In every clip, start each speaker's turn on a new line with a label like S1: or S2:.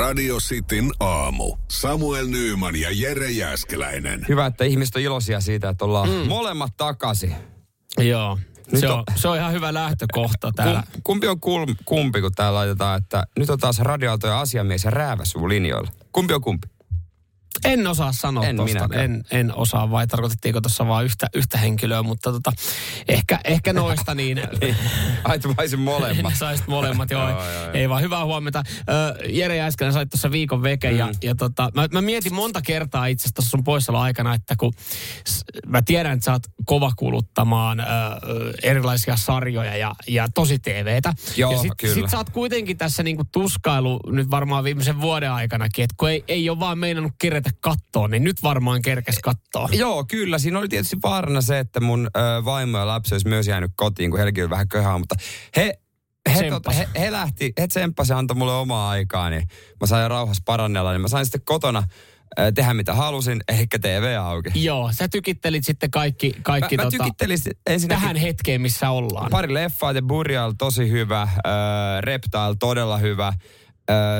S1: Radio Cityn aamu. Samuel Nyyman ja Jere Jäskeläinen.
S2: Hyvä, että ihmiset on iloisia siitä, että ollaan mm. molemmat takaisin.
S3: Joo.
S2: Nyt
S3: Se on,
S2: on-
S3: se on ihan hyvä lähtökohta täällä.
S2: Kum, kumpi on kul, kumpi, kun täällä laitetaan, että nyt on taas radioautojen asiamies ja rääväsuu linjoilla. Kumpi on kumpi?
S3: En osaa sanoa
S2: En
S3: tosta.
S2: minäkään.
S3: En, en osaa, vai tarkoitettiinko tuossa vain yhtä, yhtä henkilöä, mutta tota, ehkä, ehkä noista niin...
S2: Ai, olisin molemmat.
S3: Saisit molemmat, joo.
S2: Joo, joo, joo.
S3: Ei vaan, hyvää huomenta. Jere Jääskelän sait tuossa viikon veke ja,
S2: Mm.
S3: ja tota, mä, mä, mietin monta kertaa itse asiassa tuossa sun poissaolon aikana, että kun mä tiedän, että sä oot kova kuluttamaan ö, ö, erilaisia sarjoja ja, ja tosi TVtä.
S2: Joo,
S3: ja sit,
S2: kyllä.
S3: sit sä oot kuitenkin tässä niinku tuskailu nyt varmaan viimeisen vuoden aikanakin, että kun ei, ei ole vaan meinannut kerätä kattoa, niin nyt varmaan kerkes kattoa.
S2: Joo, kyllä. Siinä oli tietysti vaarana se, että mun ö, vaimo ja lapsi olisi myös jäänyt kotiin, kun heilläkin oli vähän köhää, mutta he, he, tota, he, he lähti, he tsemppasi antoi mulle omaa aikaa, niin mä sain rauhassa parannella, niin mä sain sitten kotona tehdä mitä halusin, eli TV auki.
S3: Joo, sä tykittelit sitten kaikki, kaikki
S2: mä, mä
S3: tota,
S2: tykittelin ensinnäkin
S3: tähän hetkeen, missä ollaan.
S2: Pari leffaa, The Burial tosi hyvä, äh, Reptile todella hyvä.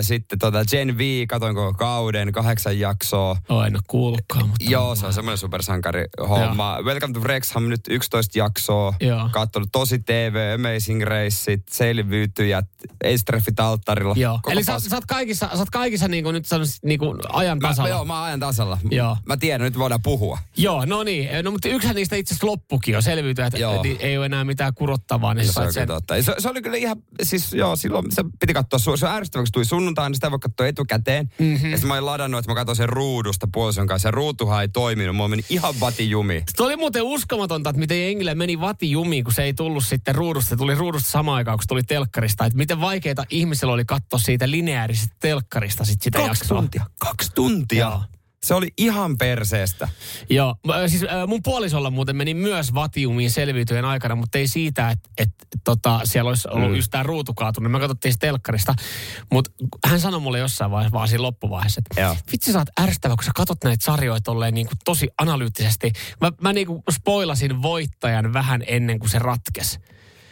S2: Sitten tota Gen V, katoinko kauden, kahdeksan jaksoa.
S3: Ole kuullutkaan, mutta...
S2: Joo, se on semmoinen supersankari homma. Welcome to Wrexham nyt 11 jaksoa.
S3: Joo.
S2: Katsonut tosi TV, Amazing Raceit, Selviytyjät, Eistreffit alttarilla.
S3: Joo. Eli sä, sä oot kaikissa, sä oot kaikissa niin kuin nyt sanoisin, niin kuin ajan
S2: Mä,
S3: tasalla.
S2: mä, joo, mä oon ajan tasalla.
S3: Joo.
S2: Mä tiedän, nyt voidaan puhua.
S3: Joo, no niin. No mutta yksihän niistä itse asiassa loppukin jo selviytyy, että
S2: Joo.
S3: niin ei ole enää mitään kurottavaa. Niin
S2: Se, on kyllä
S3: sen.
S2: Se, se, oli kyllä ihan, siis joo, silloin se piti katsoa, se on ärsyttävä, kun se tuli sunnuntaina, sitä voi katsoa etukäteen.
S3: Mhm.
S2: Mm-hmm. Ja sitten mä olin ladannut, että mä katsoin sen ruudusta puolison kanssa. Ja ruutuhan ei toiminut, mulla meni ihan vati jumi.
S3: Se oli muuten uskomatonta, että miten jengille meni vati jumiin, kun se ei tullut sitten ruudusta. Se tuli ruudusta samaan aikaan, kun se tuli telkkarista. Että miten vaikeita ihmisellä oli katsoa siitä lineaarisesta telkkarista sit sitä
S2: Kaksi
S3: jaksoa.
S2: tuntia. Kaksi tuntia.
S3: Joo.
S2: Se oli ihan perseestä.
S3: Joo, mä- siis äh, mun puolisolla muuten meni myös vatiumiin selviytyjen aikana, mutta ei siitä, että et, tota, siellä olisi ollut mm. just tämä ruutu kaatunut. Me katsottiin se telkkarista, mutta hän sanoi mulle jossain vaiheessa, vaan siinä loppuvaiheessa,
S2: Joo.
S3: että vitsi sä oot ärsyttävä, kun sä katot näitä sarjoja tolleen niin kuin tosi analyyttisesti. Mä, mä niin kuin spoilasin voittajan vähän ennen kuin se ratkesi.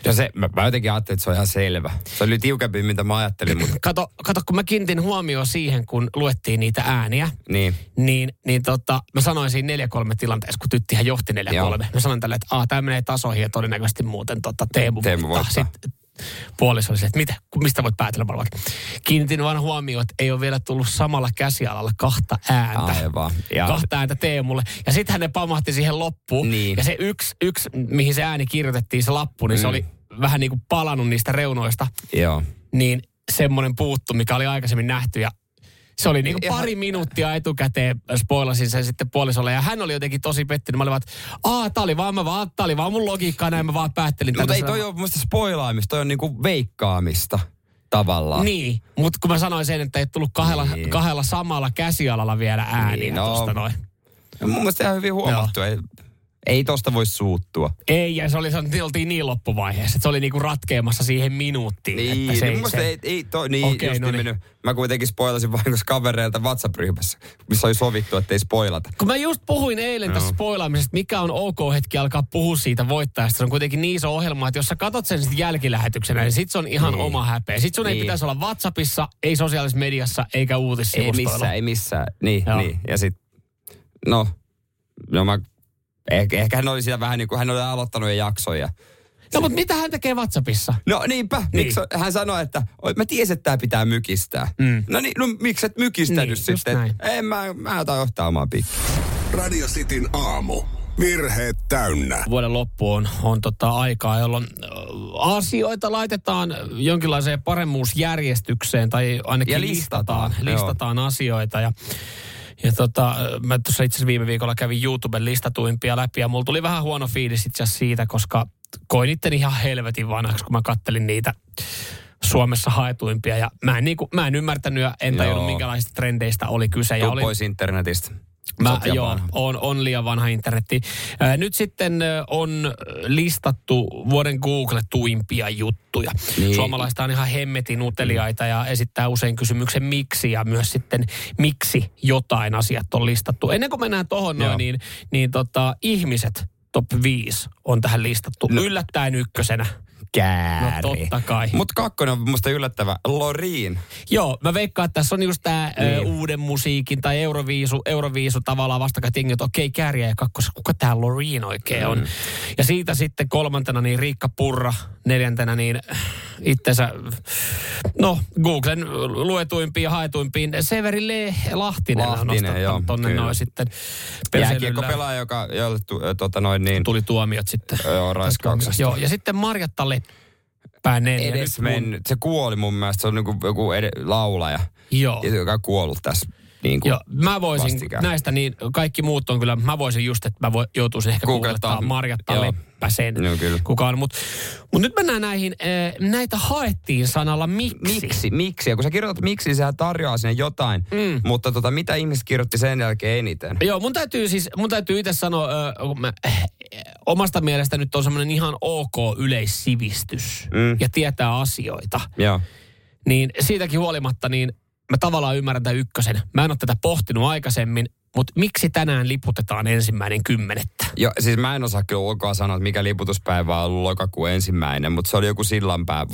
S2: Ja se, mä, mä jotenkin ajattelin, että se on ihan selvä. Se oli tiukempi, mitä mä ajattelin, mutta
S3: Kato, kato, kun mä kiinnitin huomioon siihen, kun luettiin niitä ääniä,
S2: niin.
S3: niin, niin tota, mä sanoin siinä 4-3 tilanteessa, kun tyttihän johti 4-3.
S2: Joo.
S3: Mä sanoin tälle, että tämä menee tasoihin ja todennäköisesti muuten tota, Teemu,
S2: Teemu
S3: voittaa.
S2: voittaa.
S3: Sitten puoliso oli se, että mitä, mistä voit päätellä varmaan. Kiinnitin vaan huomioon, että ei ole vielä tullut samalla käsialalla kahta ääntä.
S2: Aivan. Ja,
S3: Kahta ääntä Teemulle. Ja sittenhän ne pamahti siihen loppuun.
S2: Niin.
S3: Ja se yksi, yksi, mihin se ääni kirjoitettiin, se lappu, niin mm. se oli vähän niin kuin palannut niistä reunoista
S2: joo.
S3: niin semmoinen puuttu, mikä oli aikaisemmin nähty ja se oli niinku
S2: Ihan-
S3: pari minuuttia etukäteen, spoilasin sen sitten puolisolle. Ja hän oli jotenkin tosi pettynyt. Mä olin vaan, että aah, tää oli vaan, mä vaan, tää oli vaan mun logiikkaa, näin mä vaan päättelin.
S2: Mutta ei toi ole mun spoilaamista, toi on niinku veikkaamista tavallaan.
S3: Niin, mutta kun mä sanoin sen, että ei tullut kahdella,
S2: Niin.
S3: kahdella samalla käsialalla vielä ääniä
S2: Niin, no.
S3: tosta noin.
S2: Mun mielestä ihan hyvin huomattu. Ei, ei tosta voi suuttua.
S3: Ei, ja se oli, se oltiin niin loppuvaiheessa, että se oli niinku ratkeamassa siihen minuuttiin.
S2: Niin,
S3: että se,
S2: niin
S3: ei, se,
S2: ei, ei toi, niin,
S3: Okei,
S2: just
S3: no
S2: niin
S3: niin.
S2: Mä kuitenkin spoilasin vahingossa kavereilta WhatsApp-ryhmässä, missä oli sovittu, että ei spoilata.
S3: Kun mä just puhuin eilen tästä spoilaamisesta, mikä on ok hetki alkaa puhua siitä voittajasta. Se on kuitenkin niin iso ohjelma, että jos sä katot sen sit jälkilähetyksenä, niin sit se on ihan
S2: Niin.
S3: oma häpeä. Sit sun ei
S2: Niin.
S3: pitäisi olla WhatsAppissa, ei sosiaalisessa mediassa, eikä
S2: Ei
S3: uutissivustoilla.
S2: missään, ei missään. Niin,
S3: Joo.
S2: niin. Ja sit, no, no mä, ehkä, ehkä hän oli sitä vähän niin kuin, hän oli aloittanut jo jaksoja.
S3: No, mutta mitä hän tekee WhatsAppissa?
S2: No niinpä, niin. miksi, hän sanoi, että "Oi, mä tiesin, että tämä pitää mykistää.
S3: Mm.
S2: No niin, no miksi et mykistänyt
S3: Niin,
S2: sitten?
S3: näin.
S2: En mä, mä otan ottaa omaa pikku.
S1: Radio Cityn aamu. Virheet täynnä.
S3: Vuoden loppu on, on tota aikaa, jolloin ö, asioita laitetaan jonkinlaiseen paremmuusjärjestykseen tai ainakin
S2: Ja listataan,
S3: listataan, listataan asioita. Ja, ja tota, mä tuossa itse viime viikolla kävin YouTuben listatuimpia läpi ja mulla tuli vähän huono fiilis itse siitä, koska koin itteni ihan helvetin vanhaksi, kun mä kattelin niitä Suomessa haetuimpia. Ja mä en, niinku, mä en ymmärtänyt ja en tajunnut, minkälaisista trendeistä oli kyse. Ja oli,
S2: pois internetistä.
S3: Mä, joo,
S2: vanha.
S3: on, on liian vanha internetti. Nyt sitten on listattu vuoden Google-tuimpia juttuja.
S2: Niin.
S3: Suomalaista on ihan hemmetin uteliaita ja esittää usein kysymyksen miksi ja myös sitten miksi jotain asiat on listattu. Ennen kuin mennään tuohon noin, niin, niin tota, ihmiset top 5 on tähän listattu
S2: No.
S3: yllättäen ykkösenä.
S2: Kääri.
S3: No totta kai.
S2: Mutta kakkonen on musta yllättävä. Loriin.
S3: Joo, mä veikkaan, että tässä on just tää
S2: Niin.
S3: ö, uuden musiikin tai Euroviisu, Euroviisu tavallaan vastakkain jengi, että okei, kääriä ja kakkosessa, kuka tää Loreen oikein on.
S2: Mm.
S3: Ja siitä sitten kolmantena niin Riikka Purra, neljäntenä niin itsensä, no Googlen luetuimpiin ja haetuimpiin Severi Le- Lahtinen,
S2: Lahtinen, joo,
S3: tonne
S2: kyllä.
S3: noin sitten.
S2: Jääkiekko pelaaja, joka, jolle tu, tota noin niin,
S3: Tuli tuomiot sitten.
S2: Joo, raiskauksesta.
S3: Joo, ja sitten Marjatta Leppää neljä.
S2: edes mennyt. Se kuoli mun mielestä. Se on niinku joku ed- laulaja,
S3: Joo.
S2: joka on kuollut tässä. Niin kuin
S3: Joo, mä voisin
S2: vastikään.
S3: näistä niin, kaikki muut on kyllä, mä voisin just, että mä voi, joutuisin ehkä
S2: Googlettaa.
S3: Marjatta. Leppäsen.
S2: Joo, kyllä.
S3: Kuka on, mutta mut nyt mennään näihin, äh, näitä haettiin sanalla miksi.
S2: Miksi? Miksi? Ja kun sä kirjoitat miksi, sehän tarjoaa sinne jotain. Mm. Mutta tota, mitä ihmiset kirjoitti sen jälkeen eniten?
S3: Joo, mun täytyy siis, mun täytyy itse sanoa, kun mä, äh, omasta mielestä nyt on semmoinen ihan ok yleissivistys
S2: Mm.
S3: ja tietää asioita.
S2: Joo.
S3: Niin siitäkin huolimatta, niin mä tavallaan ymmärrän tämän ykkösen. Mä en ole tätä pohtinut aikaisemmin, mutta miksi tänään liputetaan ensimmäinen kymmenettä?
S2: Jo, siis mä en osaa kyllä ulkoa sanoa, että mikä liputuspäivä on ollut lokakuun ensimmäinen, mutta se oli joku sillanpää.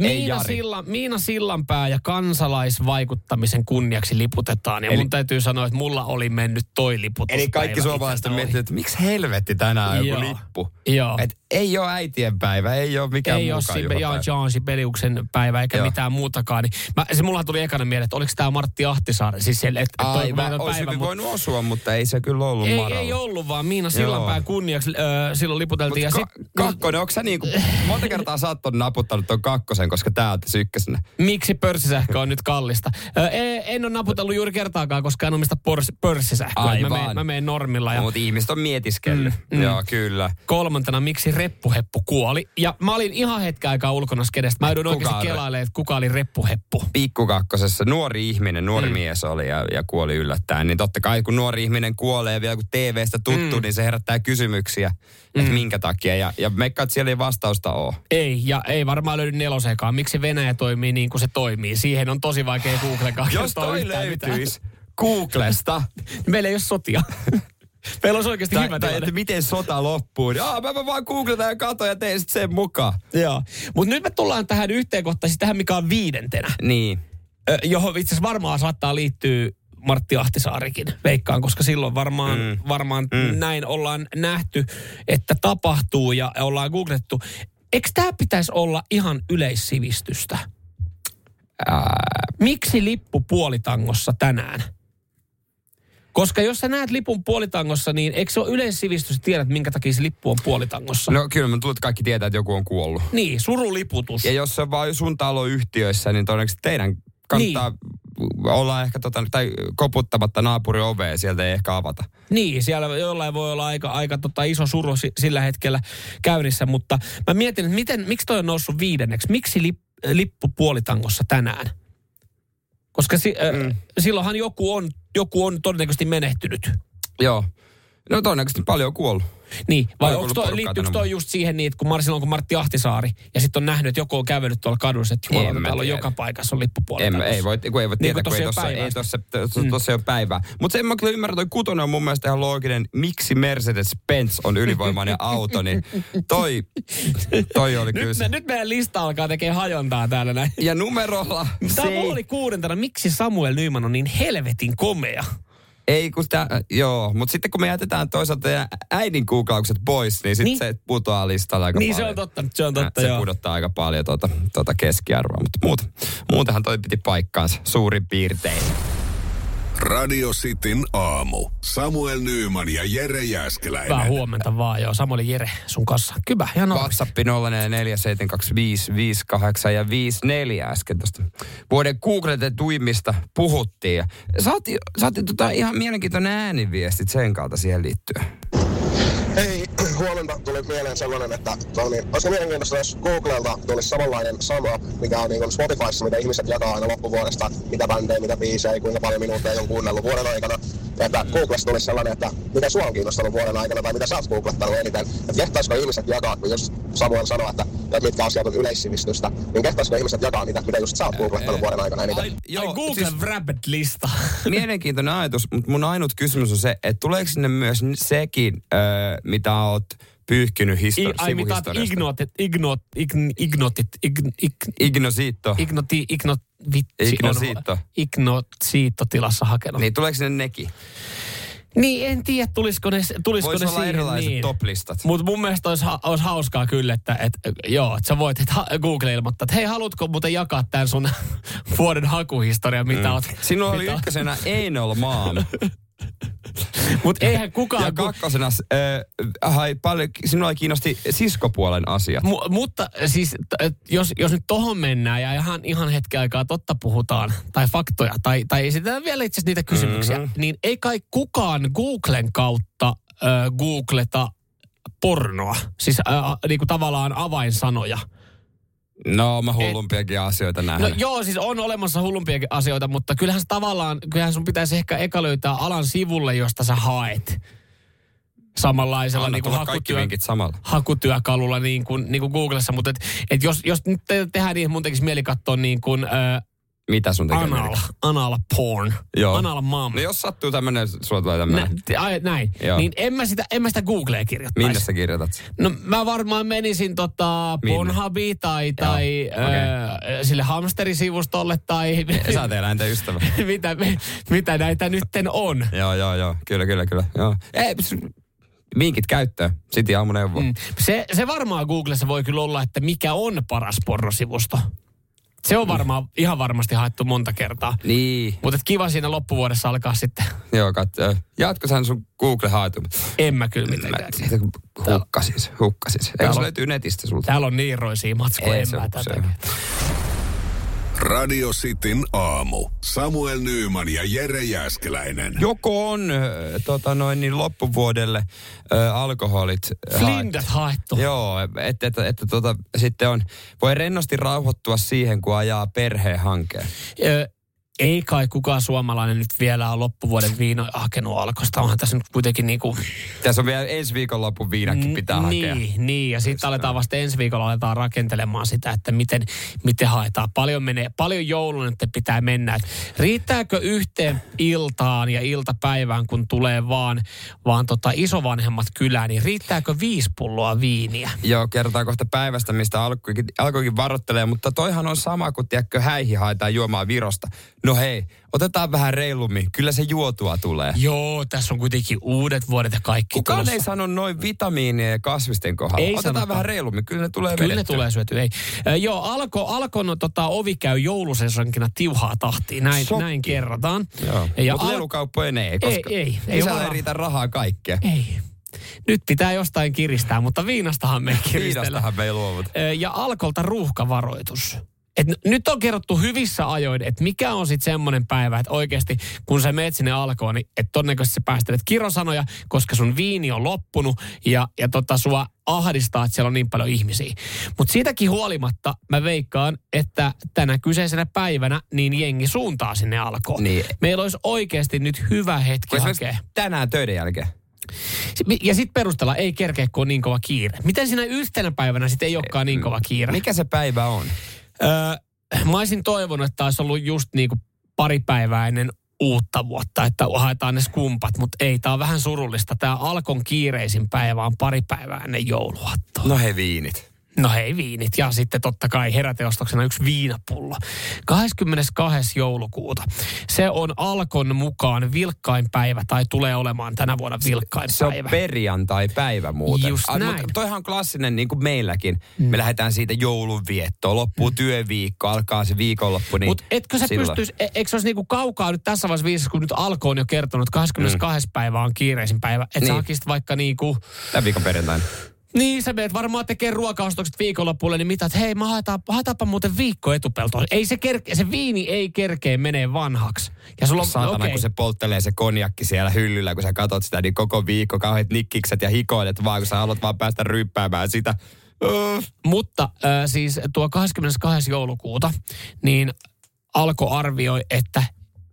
S2: Ei
S3: Miina,
S2: Jari.
S3: Silla, Miina Sillanpää ja kansalaisvaikuttamisen kunniaksi liputetaan. Ja
S2: Eli-
S3: mun täytyy sanoa, että mulla oli mennyt toi liputuspäivä.
S2: Eli kaikki suomalaiset miettinyt, että miksi helvetti tänään on joku
S3: Joo.
S2: lippu.
S3: Joo.
S2: Et ei ole äitien päivä, ei ole mikään
S3: ei ole Sibe, ja
S2: juhlapäivä.
S3: John Sibeliuksen päivä eikä
S2: Joo.
S3: mitään muutakaan. Niin mä, se mulla tuli ekana mieleen, että oliko tämä Martti Ahtisaari. Siis siellä, että toi
S2: Aivan,
S3: päivä,
S2: olisi
S3: mutta
S2: voinut osua, mutta ei se kyllä ollut
S3: ei,
S2: Maralla.
S3: ei ollut, vaan Miina Sillanpään kunniaksi äh, silloin liputeltiin. Ja
S2: Mut
S3: sit,
S2: ka- kakkonen, onko sä niinku, monta kertaa sä oot naputtanut ton kakkosen, koska tää on ykkösenä?
S3: Miksi pörssisähkö on nyt kallista? E- en ole naputellut juuri kertaakaan, koska en omista pors- pörssisähköä. Mä
S2: Aivan.
S3: mä menen normilla. Ja
S2: Mutta ihmiset on mietiskellyt.
S3: Mm, mm.
S2: Joo, kyllä.
S3: kolmantena, miksi reppuheppu kuoli. Ja mä olin ihan hetken aikaa ulkona skedestä. Mä joudun oikeasti kelailemaan, että kuka oli reppuheppu.
S2: pikkukakkosessa nuori ihminen, nuori
S3: Mm.
S2: mm. mies oli ja, ja kuoli yllättäen. Niin totta kai kun nuori ihminen kuolee ja vielä kun TV-stä tuttu,
S3: Mm.
S2: niin se herättää kysymyksiä, että minkä takia. Ja, ja meikkaa, että siellä ei vastausta ole.
S3: Ei, ja ei varmaan löydy nelosekaan. Miksi Venäjä toimii niin kuin se toimii? Siihen on tosi vaikea Googlekaan
S2: Jos
S3: kertoa
S2: toi
S3: mitään.
S2: löytyisi Googlesta,
S3: Meillä ei ole sotia. Meillä olisi oikeasti
S2: tai,
S3: hyvä
S2: tai että miten sota loppuu, niin Aa, mä, mä vaan googletan ja katon ja teen sit sen mukaan.
S3: Joo. Mutta nyt me tullaan tähän yhteen kohtaan, siis tähän mikä on viidentenä.
S2: Niin.
S3: Ö, johon itse asiassa varmaan saattaa liittyä Martti Ahtisaarikin, veikkaan, koska silloin varmaan, mm. varmaan mm. näin ollaan nähty, että tapahtuu ja ollaan googlettu. Eikö tämä pitäisi olla ihan yleissivistystä?
S2: Ää,
S3: Miksi lippu puolitangossa tänään? Koska jos sä näet lipun puolitangossa, niin eikö se ole yleissivistys, että tiedät, minkä takia se lippu on puolitangossa?
S2: no kyllä, mä tullut, että kaikki tietää, että joku on kuollut.
S3: Niin, suruliputus.
S2: Ja jos se on vaan sun taloyhtiöissä, niin todennäköisesti teidän kannattaa niin. olla ehkä tota, tai koputtamatta naapurin ovea, sieltä ei ehkä avata.
S3: Niin, siellä jollain voi olla aika, aika tota iso suru si- sillä hetkellä käynnissä, mutta mä mietin, että miten, miksi toi on noussut viidenneksi? Miksi lip, lippu puolitangossa tänään? Koska si, mm. äh, silloinhan joku on, joku on todennäköisesti menehtynyt.
S2: Joo. No todennäköisesti paljon on kuollut.
S3: Niin, vai onko toi, liittyykö toi just siihen niin, että kun Mar, silloin kun Martti Ahtisaari ja sitten on nähnyt, että joku on kävellyt tuolla kadussa, että jumalauta,
S2: mä
S3: täällä on
S2: tiedä.
S3: joka paikassa on lippu
S2: En, ei voi, kun ei voi
S3: Niin,
S2: tietää,
S3: kun
S2: kun ei
S3: tossa
S2: tossa,
S3: ei
S2: tossa, tossa, mm. tossa ei ole päivää. Mutta sen mä kyllä ymmärrän, toi kutonen on mun mielestä ihan looginen. Miksi Mercedes-Benz on ylivoimainen auto, niin toi, toi oli kyllä
S3: Nyt,
S2: se.
S3: me, nyt meidän lista alkaa tekemään hajontaa täällä näin.
S2: Ja numerolla
S3: Tämä
S2: se
S3: oli kuudentena. Miksi Samuel Nyman on niin helvetin komea?
S2: Ei kun sitä, joo, mutta sitten kun me jätetään toisaalta äidin googlaukset pois, niin sitten
S3: Niin.
S2: niin. se putoaa listalla aika
S3: Niin
S2: paljon.
S3: se on totta, se on totta,
S2: se
S3: joo.
S2: pudottaa aika paljon tuota, tuota keskiarvoa, mutta muut, muutenhan toi piti paikkaansa suurin piirtein.
S1: Radio Cityn aamu. Samuel Nyyman ja Jere Jäskeläinen.
S3: Hyvää huomenta vaan, joo. Samuel Jere sun kanssa. Hyvä, ihan.
S2: WhatsApp 04472558 ja 54 äsken tuosta vuoden googletetuimmista puhuttiin. Ja saatiin, saatiin tota ihan mielenkiintoinen ääniviestit sen kautta siihen liittyen.
S4: Hei, huomenta tuli mieleen sellainen, että no niin, olisiko mielenkiintoista, jos Googlelta tulisi samanlainen sama, mikä on niin Spotifyssa, mitä ihmiset jakaa aina loppuvuodesta, mitä bändejä, mitä biisejä, kuinka paljon minuutteja on kuunnellut vuoden aikana. Ja että Googlesta tulisi sellainen, että mitä sua on kiinnostanut vuoden aikana tai mitä sä oot googlettanut eniten. Että kehtaisiko ihmiset jakaa, kun jos Samuel sanoo, että, että mitkä asiat on yleissivistystä, niin kehtaisiko ihmiset jakaa niitä, mitä just sä oot googlettanut vuoden aikana eniten.
S3: Ai,
S2: Joo,
S3: Ai Google
S2: siis-.
S3: Wrapped-lista.
S2: Mielenkiintoinen ajatus, mutta mun ainut kysymys on se, että tuleeko sinne myös sekin, öö, mitä oot pyyhkinyt
S3: I,
S2: histo-
S3: ai mitä ignotit, ignot, ign, ignotit, ign, ign,
S2: Ignosito.
S3: ignoti, ignot, vitsi.
S2: Ignosiitto.
S3: Ignosiitto tilassa hakenut. Niin.
S2: Tuleeko sinne nekin?
S3: niin, en tiedä, tulisiko ne, tulisiko
S2: Voisi
S3: ne
S2: olla
S3: siihen.
S2: erilaiset
S3: niin.
S2: top-listat.
S3: Mutta mun mielestä olisi, ha- olisi hauskaa kyllä, että et, joo, että sä voit et ha- Google ilmoittaa, että hei, haluatko muuten jakaa tämän sun vuoden hakuhistoria, mitä mm. oot...
S2: Sinulla oli
S3: mitä
S2: ykkösenä Anal Mom.
S3: Mut eihän kukaan...
S2: Ja kakkosena, äh, hai, paljon, sinua kiinnosti siskopuolen asiat.
S3: Mu, mutta siis, t- jos, jos nyt tohon mennään ja ihan, ihan hetken aikaa totta puhutaan, tai faktoja, tai, tai esitetään vielä itse niitä kysymyksiä, mm-hmm. niin ei kai kukaan Googlen kautta ö, googleta pornoa. Siis ö, niin kuin tavallaan avainsanoja.
S2: No, mä hullumpiakin asioita
S3: No
S2: nähnyt.
S3: joo, siis on olemassa hullumpiakin asioita, mutta kyllähän se tavallaan, kyllähän sun pitäisi ehkä eka löytää alan sivulle, josta sä haet. Samanlaisella
S2: Anna
S3: niin kuin hakutyö,
S2: samalla.
S3: hakutyökalulla niin kuin, niin kuin Googlessa, mutta et, et jos, jos nyt te- tehdään niin, mun tekisi mieli katsoa niin kuin äh,
S2: Mitä sun tekee?
S3: anal,
S2: mieli?
S3: anal porn,
S2: Joo.
S3: anal mom.
S2: No jos sattuu tämmönen, sulla tulee
S3: Nä,
S2: tämmönen.
S3: ai, näin,
S2: Joo.
S3: niin en mä sitä, en mä sitä Googleen kirjoittaisi.
S2: Minne sä kirjoitat?
S3: No mä varmaan menisin tota
S2: Minne?
S3: Pornhubiin tai, tai
S2: Okei.
S3: ö, sille hamsterisivustolle tai
S2: Sä oot eläinten ystävä.
S3: mitä, mitä näitä nytten on.
S2: joo, joo, joo. Kyllä, kyllä, kyllä. Joo. Ei, vinkit käyttöön. Sitten aamuneuvo. Mm.
S3: Mm. Se, se varmaan Googlessa voi kyllä olla, että mikä on paras pornosivusto. Se on varmaan mm. ihan varmasti haettu monta kertaa.
S2: Niin.
S3: Mutta kiva siinä loppuvuodessa alkaa sitten.
S2: Joo, kat, jatko sen sun Google-haetu.
S3: En mä kyllä mitenkään.
S2: Se, hukkasin se. Eikö
S3: Täällä
S2: se
S3: on-
S2: löytyy netistä sulta?
S3: Täällä on niin roisia matskuja, en mä tätä.
S1: Radio Cityn aamu. Samuel Nyyman ja Jere Jäskeläinen.
S2: Joko on äh, tota noin, niin loppuvuodelle äh, alkoholit
S3: Flindat haettu.
S2: Joo, että, että, että tota, sitten on, voi rennosti rauhoittua siihen, kun ajaa perheen hankeen.
S3: Ö, ei kai kukaan suomalainen nyt vielä ole loppuvuoden viino hakenut alkosta. Onhan tässä nyt kuitenkin niinku...
S2: Tässä on vielä ensi viikon lopun viinakki pitää hakea.
S3: Niin, niin. ja sitten aletaan vasta ensi viikolla aletaan rakentelemaan sitä, että miten, miten haetaan. Paljon menee, paljon joulun, että pitää mennä. Et riittääkö yhteen iltaan ja iltapäivään, kun tulee vaan, vaan tota isovanhemmat kylään, niin riittääkö viisi pulloa viiniä?
S2: Joo, kerrotaan kohta päivästä, mistä alkoikin, alkoikin varoittelee, mutta toihan on sama kuin tiedätkö, häihin haetaan juomaan Virosta. No hei, otetaan vähän reilummin, kyllä se juotua tulee.
S3: Joo, tässä on kuitenkin uudet vuodet ja kaikki
S2: Kukaan
S3: tulossa.
S2: ei sano noin vitamiinien ja kasvisten kohdalla.
S3: Ei
S2: Otetaan
S3: sanota.
S2: vähän reilummin, kyllä ne tulee
S3: Kyllä ne
S2: vedettyä.
S3: tulee syöty, ei. Ö, joo, alko, alko no, tota, ovi käy joulusesonkina tiuhaa tahtiin, näin,
S2: Sokki.
S3: näin kerrotaan.
S2: Joo,
S3: Ja
S2: mutta
S3: al-
S2: lelukauppojen ei, koska
S3: ei, ei, ei
S2: ei riitä rahaa kaikkea.
S3: Ei. Nyt pitää jostain kiristää, mutta viinastahan me ei kiristellä.
S2: Viinastahan me ei luovuta.
S3: Ö, Ja alkolta ruuhkavaroitus. Et nyt on kerrottu hyvissä ajoin, että mikä on sitten semmoinen päivä, että oikeasti kun sä meet sinne alkoon, niin että todennäköisesti sä päästelet kirosanoja, koska sun viini on loppunut ja, ja tota sua ahdistaa, että siellä on niin paljon ihmisiä. Mutta siitäkin huolimatta mä veikkaan, että tänä kyseisenä päivänä niin jengi suuntaa sinne alkoon.
S2: Niin.
S3: Meillä olisi oikeasti nyt hyvä hetki
S2: esimerkiksi
S3: hakea.
S2: tänään töiden jälkeen.
S3: Ja sitten perustella, ei kerkeä, kun on niin kova kiire. Miten siinä yhtenä päivänä sitten ei olekaan niin kova kiire?
S2: Mikä se päivä on?
S3: Mä olisin toivonut, että olisi ollut just niin kuin pari päivää ennen uutta vuotta, että haetaan ne skumpat, mutta ei, tämä on vähän surullista. Tämä Alkon kiireisin päivä on pari päivää ennen jouluaattoa.
S2: No he viinit.
S3: No hei viinit ja sitten totta kai heräteostoksena yksi viinapullo. 22. joulukuuta. Se on Alkon mukaan vilkkain päivä tai tulee olemaan tänä vuonna vilkkain
S2: Se on
S3: päivä.
S2: perjantai-päivä muuten.
S3: Just
S2: Ah,
S3: näin.
S2: Mutta toihan on klassinen niin kuin meilläkin. Mm. Me lähdetään siitä joulunviettoon. Loppuu mm. työviikko, alkaa se viikonloppu. Niin
S3: Mutta etkö
S2: silloin.
S3: pystyisi, e- eikö se olisi niinku kaukaa nyt tässä vaiheessa viisas, kun nyt Alko on jo kertonut, että 22. Mm. päivä on kiireisin päivä, että niin. sä
S2: Niin.
S3: vaikka niinku,
S2: Tämän viikon perjantaina.
S3: Niin sä meet varmaan tekemään ruokaostokset viikonloppuille, niin mitä, että hei, mä haetaan, haetaanpa muuten viikko etupeltoon. Ei se, kerke, se viini ei kerkee menee vanhaksi. Ja sulla on,
S2: Saatana,
S3: okei.
S2: kun se polttelee se konjakki siellä hyllyllä, kun sä katot sitä, niin koko viikko kauheat nikkikset ja hikoilet vaan, kun sä haluat vaan päästä ryppäämään sitä. Öö.
S3: Mutta äh, siis tuo 22. joulukuuta, niin Alko arvioi, että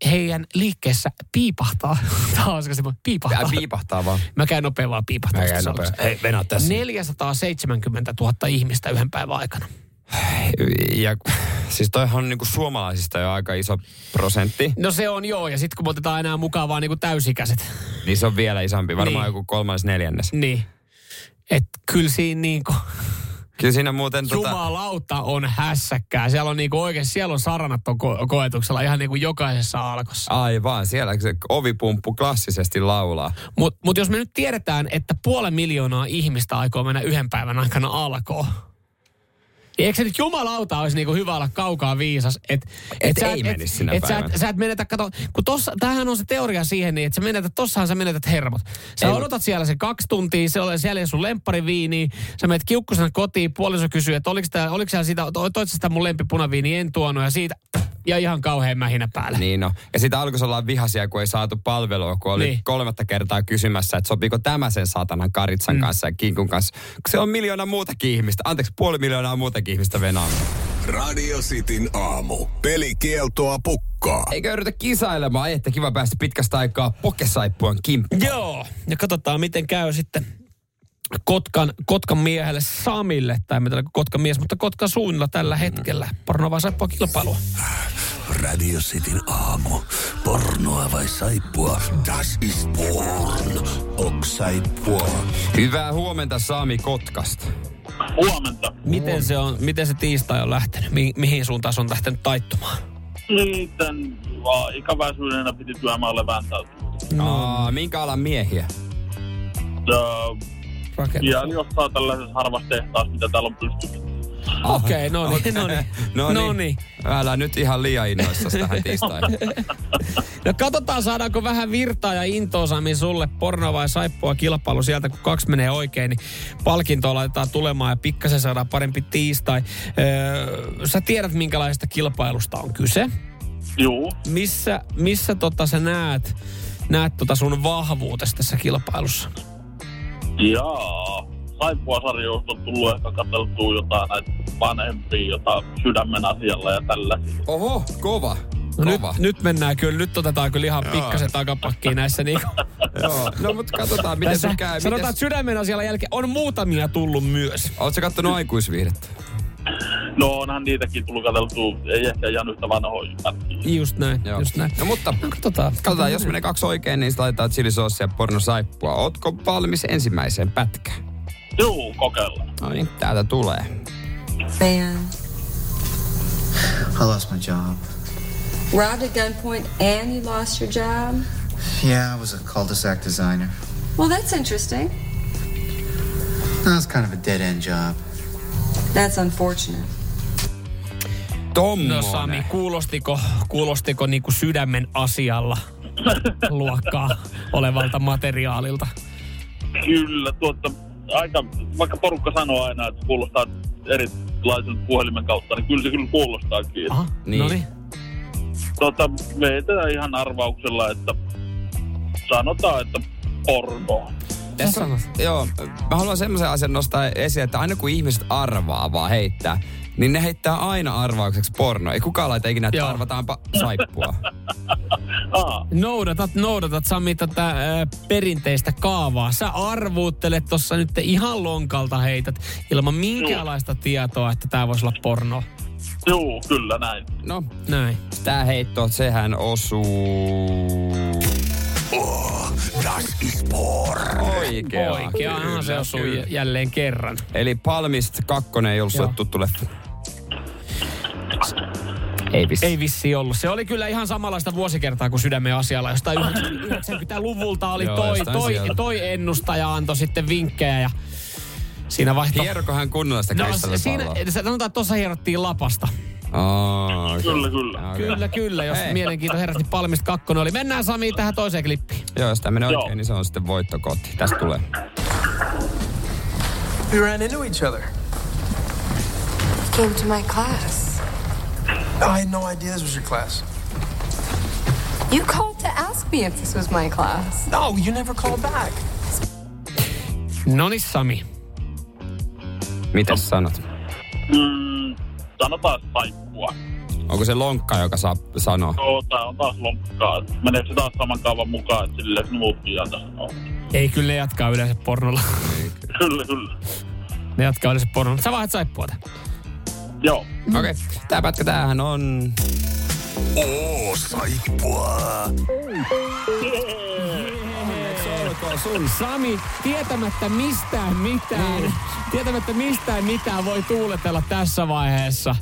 S3: heidän liikkeessä piipahtaa. Tämä on semmoinen, piipahtaa.
S2: Ää, piipahtaa vaan.
S3: Mä käyn nopein vaan piipahtaa.
S2: Mä käyn nopea. Hei, venä tässä.
S3: 470 000 ihmistä yhden päivän aikana.
S2: Ja siis toihan on niinku suomalaisista jo aika iso prosentti.
S3: No se on joo, ja sitten kun otetaan enää mukaan vaan niinku täysikäiset.
S2: Niin se on vielä isompi, varmaan
S3: Niin.
S2: joku kolmannes neljännes.
S3: Niin. Että kyllä siinä niinku,
S2: Kyllä siinä muuten tota,
S3: jumalauta on hässäkkää. Siellä on niinku oikein, siellä on saranat on ko- koetuksella ihan niinku jokaisessa alkossa.
S2: aivan, siellä se ovipumppu klassisesti laulaa.
S3: Mutta mut jos me nyt tiedetään, että puolen miljoonaa ihmistä aikoo mennä yhden päivän aikana alkoon, Eikö se nyt jumalauta olisi niinku hyvä olla kaukaa viisas? Et,
S2: Et
S3: sä
S2: ei menisi sinä
S3: et, sä,
S2: päivänä.
S3: et, sä et menetä, kato, kun tossa, tämähän on se teoria siihen, niin että sä menetät, tossahan sä menetät hermot. Sä
S2: Ei,
S3: odotat siellä se kaksi tuntia, se on siellä sun lemppariviini, sä menet kiukkusena kotiin, puoliso kysyy, että oliko, tää, oliko siellä sitä, toit sä sitä mun lempipunaviini, en tuonut, ja siitä, ja ihan kauhean mähinä päällä.
S2: Niin no. Ja sitä alkoi olla vihaisia, kun ei saatu palvelua, kun oli
S3: Niin.
S2: kolmatta kertaa kysymässä, että sopiiko tämä sen saatanan karitsan mm. kanssa ja kinkun kanssa. Kun se on miljoona muutakin ihmistä, anteeksi, puoli miljoonaa muutakin ihmistä venaa.
S1: Radio Cityn aamu. Pelikieltoa pukkaa.
S2: Eikö yritä kisailemaan, että kiva päästä pitkästä aikaa pokesaippuen kimppuun.
S3: Joo, ja katsotaan miten käy sitten Kotkan, Kotkan miehelle Samille, tai mitä Kotkan mies, mutta Kotkan suunnilla tällä hetkellä. Pornovaa saippua kilpailua.
S1: Radio Cityn aamu. Pornoa vai saippua? Das ist porn. Ok saippua.
S2: Hyvää huomenta Sami Kotkasta.
S5: Huomenta.
S3: Miten se, on, miten se tiistai on lähtenyt? Mi- mihin suuntaan se on lähtenyt taittumaan?
S5: Niiden ikäväisyydenä piti työmaalle vääntäytyä.
S2: Aa, minkä alan miehiä?
S5: Ja,
S3: Rakennus.
S5: ja jossain tällaisessa harvassa tehtaassa, mitä täällä on pystynyt.
S3: Okei, no niin, no niin.
S2: No niin.
S3: niin.
S2: Älä nyt ihan liian innoissas tähän tiistaihin.
S3: No katsotaan, saadaanko vähän virtaa ja intoa Sami sulle porno vai saippua kilpailu sieltä, kun kaksi menee oikein, niin palkintoa laitetaan tulemaan ja pikkasen saadaan parempi tiistai. Öö, sä tiedät, minkälaisesta kilpailusta on kyse.
S5: Juu.
S3: Missä, missä tota sä näet, näet tota sun vahvuutesi tässä kilpailussa?
S5: Jaa. Saippua sarjoista on tullut ehkä katseltua jotain näitä vanhempia, jota sydämen asialla ja tällä.
S2: Oho, kova.
S3: No nyt, nyt mennään kyllä, nyt otetaan kyllä ihan pikkasen takapakkiin näissä niinku.
S2: Joo. No mutta katsotaan, miten se käy.
S3: sanotaan,
S2: Mites...
S3: että sydämen asialla jälkeen on muutamia tullut myös.
S2: Oletko kattonut aikuisviihdettä?
S5: No onhan niitäkin tullut katseltua, ei ehkä ihan yhtä vanhoja.
S3: Just näin,
S2: Joo.
S3: just näin.
S2: No mutta
S3: No, katsotaan.
S2: katsotaan, jos menee kaksi oikein, niin sitten laitetaan chilisoosia ja pornosaippua. Ootko valmis ensimmäiseen pätkään?
S5: Juu, kokeillaan.
S2: No niin, täältä tulee.
S6: Man,
S7: I lost my job.
S6: robbed at gunpoint and you lost your job?
S7: Yeah, I was a cul-de-sac designer.
S6: Well, that's interesting.
S7: That was kind of a dead-end job.
S6: That's unfortunate.
S2: Tommonen.
S3: No Sami, kuulostiko, kuulostiko niinku sydämen asialla luokkaa olevalta materiaalilta?
S5: Kyllä, tuota, aika, vaikka porukka sanoo aina, että kuulostaa erilaisen puhelimen kautta, niin kyllä se kyllä kuulostaakin.
S3: Aha,
S2: Niin.
S3: no niin.
S5: Tota, vetää ihan arvauksella, että sanotaan, että porno.
S2: Tässä on, joo, mä haluan semmoisen asian nostaa esiin, että aina kun ihmiset arvaa vaan heittää, niin ne heittää aina arvaukseksi porno. Ei kukaan laita ikinä, että
S3: Joo.
S2: arvataanpa saippua.
S5: Aa,
S3: Noudatat, noudatat Sami tätä äh, perinteistä kaavaa. Sä arvuuttelet tuossa nyt ihan lonkalta heität ilman minkäänlaista tietoa, että tämä voisi olla porno.
S5: juu, kyllä näin.
S2: No,
S3: Näin.
S2: tää heitto, sehän osuu...
S1: Das ist porn.
S2: Oikea.
S3: Oikeahan se j- jälleen kerran.
S2: Eli Palmist 2 ei ollut sulle tuttu leffa. Ei vissi.
S3: Ei vissi ollut. Se oli kyllä ihan samanlaista vuosikertaa kuin sydämen asialla. Jostain 90-luvulta oli
S2: Joo,
S3: toi, toi, toi ennustaja antoi sitten vinkkejä ja siinä vaihto...
S2: Hierokohan kunnolla sitä
S3: no, siinä, sanotaan, että tuossa hierottiin lapasta.
S2: Oh, okay.
S5: Kyllä, kyllä.
S2: Okay.
S3: Kyllä, kyllä. Jos
S2: Hei.
S3: mielenkiinto herätti Palmista kakkonen oli. Mennään Sami tähän toiseen klippiin.
S2: Joo, jos tämä menee
S5: Joo.
S2: oikein, niin se on sitten voittokoti. Tästä tulee.
S8: We ran into each other.
S6: Came to my class.
S8: I had no idea this was your class.
S6: You called to ask me if this was my class.
S8: No, you never called back.
S3: Noni Sami.
S2: Mitäs sanot?
S5: Mm, sanotaan saippua.
S2: Onko se lonkka, joka saa sanoa?
S5: Joo, tää on taas lonkkaa. Meneekö se taas saman kaavan mukaan, että ihan tässä on.
S3: Ei kyllä ne jatkaa yleensä pornolla.
S5: Kyllä, kyllä.
S3: Ne jatkaa yleensä pornolla. Sä vaihdat saippuata.
S5: Joo.
S2: Okei, okay. tää pätkä tämähän on...
S1: Oo, saippua.
S2: Sun?
S3: Sami, tietämättä mistään mitään,
S2: Niin.
S3: tietämättä mistään mitään voi tuuletella tässä vaiheessa.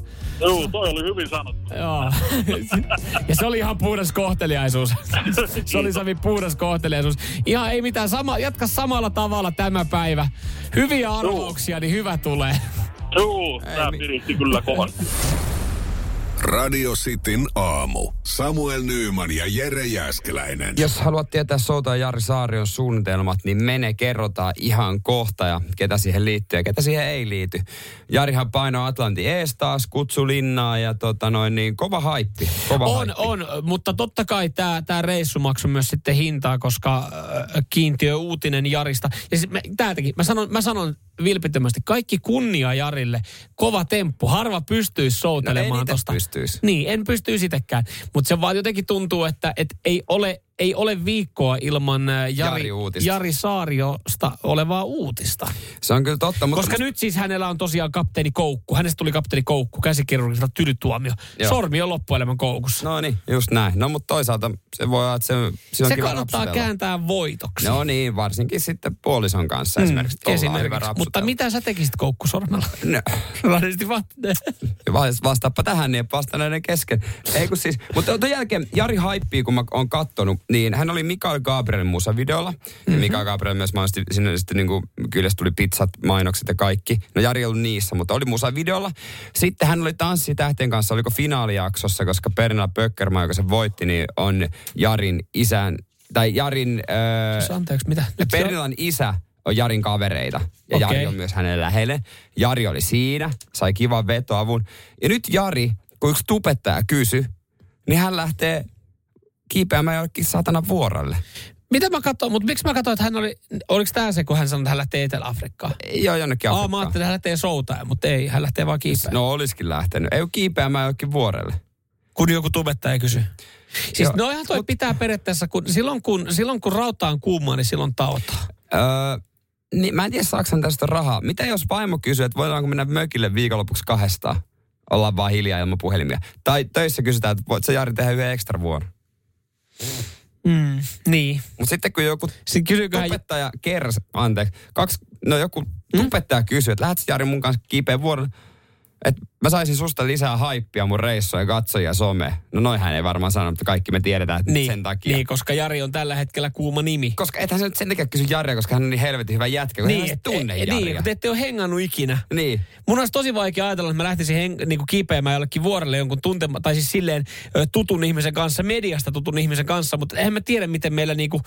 S5: Joo, toi oli hyvin sanottu.
S3: Joo. Ja se oli ihan puhdas kohteliaisuus. Se oli Sami puhdas kohteliaisuus. Ihan ei mitään, sama, jatka samalla tavalla tämä päivä. Hyviä arvauksia, niin hyvä tulee.
S5: Joo, tää piritti kyllä kovasti.
S1: Radio Cityn aamu. Samuel Nyyman ja Jere Jäskeläinen.
S2: Jos haluat tietää Souta ja Jari Saarion suunnitelmat, niin mene kerrotaan ihan kohta ja ketä siihen liittyy ja ketä siihen ei liity. Jarihan paino Atlanti ees taas, kutsu linnaa ja tota noin niin kova haippi. Kova
S3: On,
S2: haippi.
S3: on, mutta totta kai tämä tää reissu maksoi myös sitten hintaa, koska äh, kiintiö uutinen Jarista. Ja siis mä, täältäkin, mä sanon, mä sanon vilpittömästi, kaikki kunnia Jarille. Kova temppu, harva pystyisi
S2: No
S3: soutelemaan
S2: ite
S3: tosta.
S2: Pystyisi.
S3: Niin, en pystyisi itsekään. Mutta se vaan jotenkin tuntuu, että et ei, ole, ei ole viikkoa ilman äh, Jari,
S2: Jari-uutista.
S3: Jari Saariosta olevaa uutista.
S2: Se on kyllä totta, mutta...
S3: Koska nyt siis hänellä on tosiaan kapteeni Koukku. Hänestä tuli kapteeni Koukku, käsikirurgiselta tylytuomio.
S2: Joo.
S3: Sormi on loppuelämän koukussa.
S2: No niin, just näin. No mutta toisaalta se voi olla, että se, se on
S3: se
S2: kiva
S3: kannattaa
S2: rapsutella.
S3: kääntää voitoksi.
S2: No niin, varsinkin sitten puolison kanssa mm, esimerkiksi.
S3: Esimerkiksi. Mutta mitä sä tekisit koukkusormella?
S2: No. Va- Vastaappa tähän, niin vasta näiden kesken. Ei kun siis, mutta tuon jälkeen Jari Haippii, kun mä oon kattonut, niin hän oli Mikael Gabrielin musavideolla. Mm-hmm. Ja Mikael Gabriel myös mainosti, sinne sitten niin kuin, kyllä tuli pizzat, mainokset ja kaikki. No Jari ei ollut niissä, mutta oli musavideolla. Sitten hän oli tanssitähtien kanssa, oliko finaalijaksossa, koska Pernilla Pöckermaa, joka se voitti, niin on Jarin isän, tai Jarin... Öö,
S3: Anteeksi, mitä? Nyt
S2: Pernilan isä on Jarin kavereita. Ja
S3: Okei.
S2: Jari on myös hänen lähelle. Jari oli siinä, sai kivan vetoavun. Ja nyt Jari, kun yksi tubettaja kysyi, niin hän lähtee kiipeämään jollekin satana vuorolle.
S3: Mitä mä katsoin, mutta miksi mä katsoin, että hän oli, oliko tämä se, kun hän sanoi, että hän lähtee Etelä-Afrikkaan?
S2: Joo, jonnekin
S3: Aa, mä
S2: Afrikkaan.
S3: ajattelin, että hän lähtee soutaan, mutta ei, hän lähtee vaan kiipeämään.
S2: No olisikin lähtenyt. Ei ole kiipeämään jollekin vuorelle.
S3: Kun joku tubettaja kysyy. Siis
S2: Joo.
S3: noihan toi pitää periaatteessa, kun silloin kun, silloin kun rauta on kuumaa, niin silloin tautaa.
S2: Öö, niin, mä en tiedä, saako hän tästä rahaa. Mitä jos vaimo kysyy, että voidaanko mennä mökille viikonlopuksi kahdestaan? Ollaan vaan hiljaa ilman puhelimia. Tai töissä kysytään, että voit sä Jari tehdä yhden ekstra vuoron.
S3: Mm, niin.
S2: Mutta sitten kun joku
S3: Sitten kysyyköhän,
S2: tubettaja kers, anteeksi, kaksi, no joku tubettaja kysyy, että lähdet Jari mun kanssa kiipeä vuoron, että mä saisin susta lisää haippia mun reissoja, katsojia, some. No noihän ei varmaan sano, mutta kaikki me tiedetään, että
S3: niin,
S2: sen takia.
S3: niin, koska Jari on tällä hetkellä kuuma nimi.
S2: Koska ethän sä nyt sen takia kysy Jaria, koska hän on niin helvetin hyvä jätkä, kun niin, hän
S3: et-
S2: tunne Jaria.
S3: Niin, kun te ette ole hengannut ikinä.
S2: Niin.
S3: Mun olisi tosi vaikea ajatella, että mä lähtisin heng- niinku kiipeämään jollekin vuorelle jonkun tuntema, tai siis silleen tutun ihmisen kanssa, mediasta tutun ihmisen kanssa, mutta eihän mä tiedä, miten meillä niinku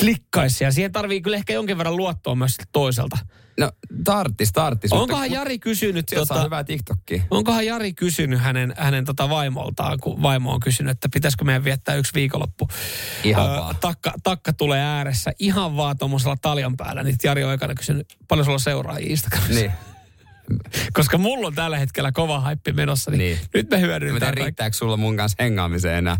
S3: klikkaisi. Ja siihen tarvii kyllä ehkä jonkin verran luottoa myös toiselta.
S2: No, tarttis, tarttis.
S3: Onkohan
S2: mutta,
S3: Jari kysynyt, tota,
S2: hyvää TikTokia.
S3: onkohan Jari kysynyt hänen, hänen tota vaimoltaan, kun vaimo on kysynyt, että pitäisikö meidän viettää yksi viikonloppu.
S2: Ihan vaan.
S3: takka, takka tulee ääressä ihan vaan tuommoisella taljan päällä. Niin Jari on aikana kysynyt, paljon sulla seuraajia Instagramissa.
S2: Niin.
S3: Koska mulla on tällä hetkellä kova haippi menossa, niin,
S2: Niin.
S3: nyt me hyödynnetään kaikki.
S2: riittääkö sulla mun kanssa hengaamiseen enää?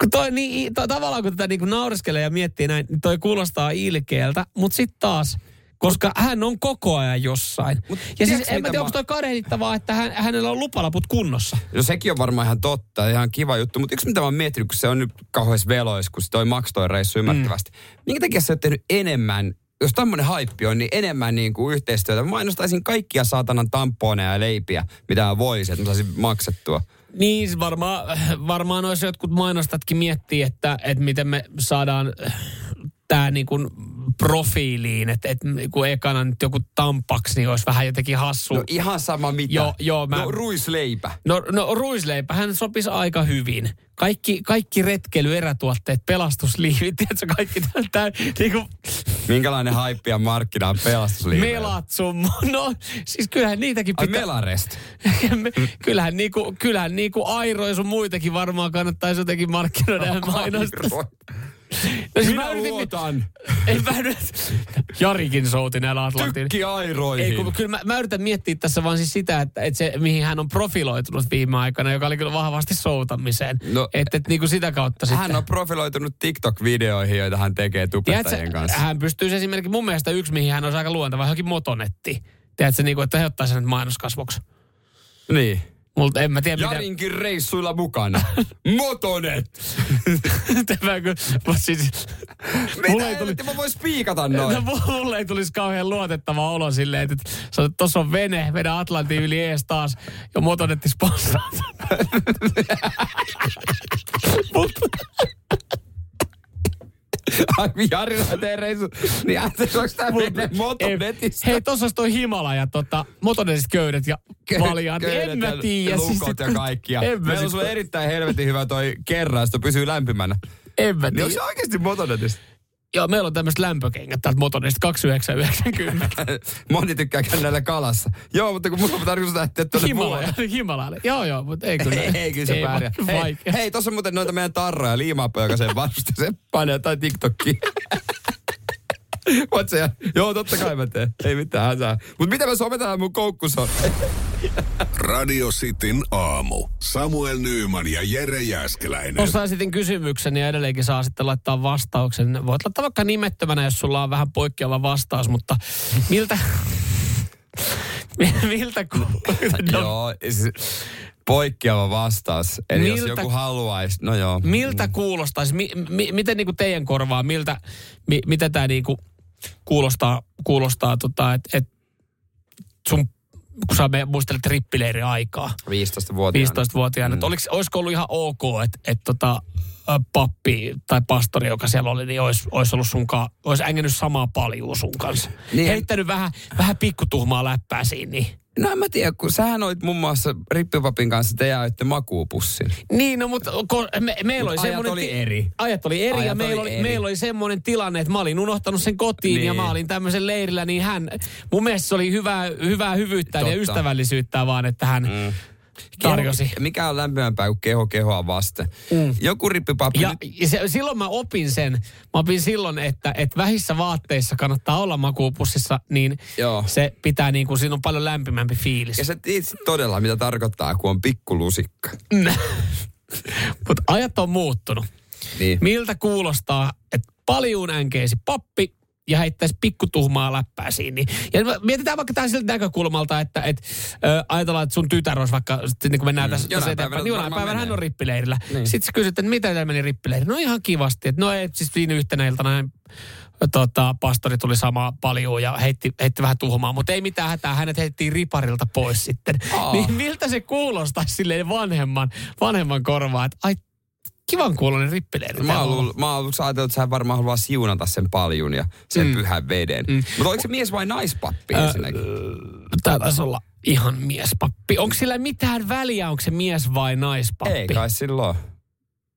S3: Kun toi, niin, to, tavallaan kun tätä niin kuin naureskelee ja miettii näin, niin toi kuulostaa ilkeältä, mutta sitten taas, koska hän on koko ajan jossain.
S2: Mut
S3: ja siis en mä tiedä,
S2: mä-
S3: onko toi kadehdittavaa, että hän, hänellä on lupalaput kunnossa.
S2: No sekin on varmaan ihan totta, ihan kiva juttu, mutta yksi mitä mä oon miettinyt, kun se on nyt kauheassa velois, kun se toi maksoi toi reissu ymmärrettävästi. Mm. Minkä takia sä oot tehnyt enemmän, jos tämmöinen haippi on, niin enemmän niin kuin yhteistyötä. Mä mainostaisin kaikkia saatanan tamponeja ja leipiä, mitä mä voisin, että mä saisin maksettua.
S3: Niin, siis varmaan, varmaan olisi jotkut mainostatkin miettii, että, että miten me saadaan tämä niin kuin profiiliin, että, että kun ekana nyt joku tampaksi, niin olisi vähän jotenkin hassu.
S2: No ihan sama mitä.
S3: Joo, joo, mä-
S2: No ruisleipä.
S3: No, no ruisleipä, hän sopisi aika hyvin. Kaikki, kaikki retkely, erätuotteet, pelastusliivit, tiedätkö, kaikki tämä niinku
S2: Minkälainen haippi ja markkina on pelastusliivellä?
S3: melat sun, no siis kyllähän niitäkin
S2: Ai
S3: pitää.
S2: melarest.
S3: Me- kyllähän niinku, kyllähän niinku Airo sun muitakin varmaan kannattaisi jotenkin markkinoida ja mainostaa. No, siis
S2: Minä
S3: mä yritin-
S2: luotan.
S3: Ei mä nyt, Jarikin souti näillä Atlantin.
S2: Tykki airoihin.
S3: Ei, kun, kyllä mä, mä yritän miettiä tässä vaan siis sitä, että, että se, mihin hän on profiloitunut viime aikana, joka oli kyllä vahvasti soutamiseen.
S2: No,
S3: että, että niin kuin sitä kautta sitten.
S2: Hän on profiloitunut TikTok-videoihin, joita hän tekee tubettajien
S3: Tiedätkö,
S2: kanssa.
S3: hän pystyisi esimerkiksi, mun mielestä yksi, mihin hän on aika luonteva, johonkin motonetti. Tiedätkö, niin kuin, että he ottaa sen nyt mainoskasvoksi.
S2: Niin.
S3: Multa en mä tiedä, mitä...
S2: Jarinkin reissuilla mukana. Motonet!
S3: Tämä kun, mutta siis,
S2: Mitä
S3: mulle ei tuli,
S2: mä vois piikata noin?
S3: no, mulle ei tulisi kauhean luotettava olo silleen, että, että tuossa on vene, vedä Atlantin yli ees taas, ja motonetti sponssaa. Mutta
S2: Ai Jarilla tee reissu. Niin ajattelin, onko tää mene motonetista?
S3: Hei, tossa olisi toi Himalaja, tota, motonetiset köydet ja valjaat. En
S2: Köydet
S3: mä
S2: ja
S3: tiedä.
S2: Lukot ja kaikkia.
S3: En mä
S2: Meillä on
S3: siis,
S2: erittäin helvetin hyvä toi kerran, pysyy lämpimänä.
S3: en mä
S2: Niin
S3: tiedä.
S2: onko se oikeasti motonetista?
S3: Joo, meillä on tämmöiset lämpökengät täältä motonista 2990.
S2: Moni tykkää käydä näillä kalassa. Joo, mutta kun mulla on tarkoitus lähteä tuonne
S3: Himalaja, Himalajalle. Joo, joo, mutta ei kyllä.
S2: Ei, ei kyllä se pärjää. Hei, hei, tossa on muuten noita meidän tarroja, liimaappa, joka sen varusti. Se painaa jotain TikTokia. Voit se, joo, totta kai mä teen. Ei mitään hätää. Mut mitä me sometaan mun koukkus on?
S1: Radio Cityn aamu. Samuel Nyyman ja Jere Jäskeläinen.
S3: Tuossa esitin kysymyksen ja edelleenkin saa sitten laittaa vastauksen. Voit laittaa vaikka nimettömänä, jos sulla on vähän poikkeava vastaus, mutta miltä... miltä ku... no,
S2: Joo, siis poikkeava vastaus. Eli jos
S3: Miltä-
S2: joku haluaisi, no joo.
S3: miltä kuulostaisi, mi, mi, miten niinku teidän korvaa, miltä, mi, mitä tämä niinku kuulostaa, kuulostaa tota, että et sun, kun sä me muistelet rippileiri aikaa,
S2: 15-vuotiaana.
S3: 15-vuotiaana, mm. että olisiko ollut ihan ok, että et tota, pappi tai pastori, joka siellä oli, niin olisi, olisi ollut sunkaan, olisi ängännyt samaa paljua sun kanssa.
S2: Niin.
S3: Heittänyt vähän, vähän pikkutuhmaa läppää siinä. Niin.
S2: No en mä tiedä, kun sähän olit muun muassa Rippipapin kanssa, te jaoitte makuupussin.
S3: Niin, no mutta me, meillä oli
S2: Ajat
S3: semmoinen...
S2: oli eri.
S3: Ajat oli eri
S2: Ajat
S3: ja meillä
S2: oli eri.
S3: meillä oli semmoinen tilanne, että mä olin unohtanut sen kotiin niin. ja mä olin tämmöisen leirillä, niin hän... Mun mielestä se oli hyvää, hyvää hyvyyttä ja
S2: Totta.
S3: ystävällisyyttä vaan, että hän mm. Tarjosi.
S2: Keho, mikä on lämpimämpää kuin keho kehoa vasten? Mm. Joku rippipappi
S3: Ja,
S2: nyt,
S3: ja se, silloin mä opin sen, mä opin silloin, että, että vähissä vaatteissa kannattaa olla makuupussissa, niin
S2: Joo.
S3: se pitää niin kuin, siinä on paljon lämpimämpi fiilis.
S2: ja sä tiedät sit todella, mitä tarkoittaa, kun on pikkulusikka.
S3: Mutta ajat on muuttunut.
S2: Niin.
S3: Miltä kuulostaa, että paljon änkeisi pappi ja heittäisi pikkutuhmaa läppää siinä. Niin- Ja mietitään vaikka tämä siltä näkökulmalta, että et, ö, ajatellaan, että sun tytär olisi vaikka, sitten niin kuin mennään
S2: Mm.
S3: tässä,
S2: Jonain päivänä
S3: niin jonain päivänä hän on rippileirillä.
S2: Niin.
S3: Sitten sä kysyt, että mitä teillä meni rippileirillä? No ihan kivasti. Että no ei, siis siinä yhtenä iltana tota, pastori tuli samaa paljon ja heitti, heitti vähän tuhmaa, mutta ei mitään hätää, hänet heitettiin riparilta pois sitten.
S2: Aa.
S3: Niin miltä se kuulostaisi silleen vanhemman, vanhemman korvaa, että ai kivan kuulonen rippileiri.
S2: Mä oon mä oon ajatellut, että hän varmaan haluaa siunata sen paljun ja sen mm. pyhän veden. Mm. Mutta oliko se mies vai naispappi
S3: Ö,
S2: ensinnäkin?
S3: Tää taisi olla ihan miespappi. Onko sillä mitään väliä, onko se mies vai naispappi?
S2: Ei kai silloin.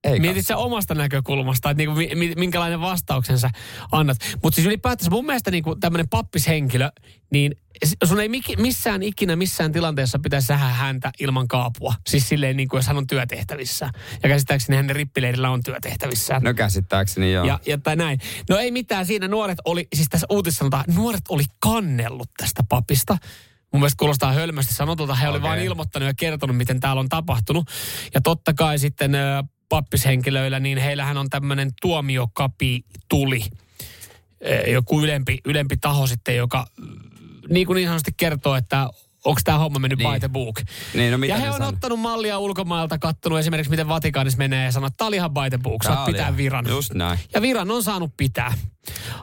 S2: Ei
S3: Mietit sä omasta näkökulmasta, että niinku, mi- mi- minkälainen vastauksen sä annat. Mutta siis ylipäätänsä mun mielestä niinku tämmöinen pappishenkilö, niin sun ei miki- missään ikinä missään tilanteessa pitäisi sähä häntä ilman kaapua. Siis silleen niin kuin jos hän on työtehtävissä. Ja käsittääkseni hänen rippileirillä on työtehtävissään.
S2: No käsittääkseni joo.
S3: Ja, ja tai näin. No ei mitään, siinä nuoret oli, siis tässä uutisessa sanotaan, nuoret oli kannellut tästä papista. Mun mielestä kuulostaa hölmästi sanotulta. He okay. oli vain ilmoittanut ja kertonut, miten täällä on tapahtunut. Ja totta kai sitten pappishenkilöillä, niin heillähän on tämmöinen tuomiokapi tuli. Ö, Joku ylempi, ylempi taho sitten, joka mm, niin kuin niin sanotusti kertoo, että onko tämä homma mennyt
S2: Niin.
S3: by the book.
S2: Niin, no mitä
S3: ja he on
S2: sanoo?
S3: ottanut mallia ulkomailta, kattonut esimerkiksi, miten Vatikaanissa menee ja sanoo, että tämä oli ihan by the book, saat pitää viran.
S2: Just näin.
S3: Ja viran on saanut pitää.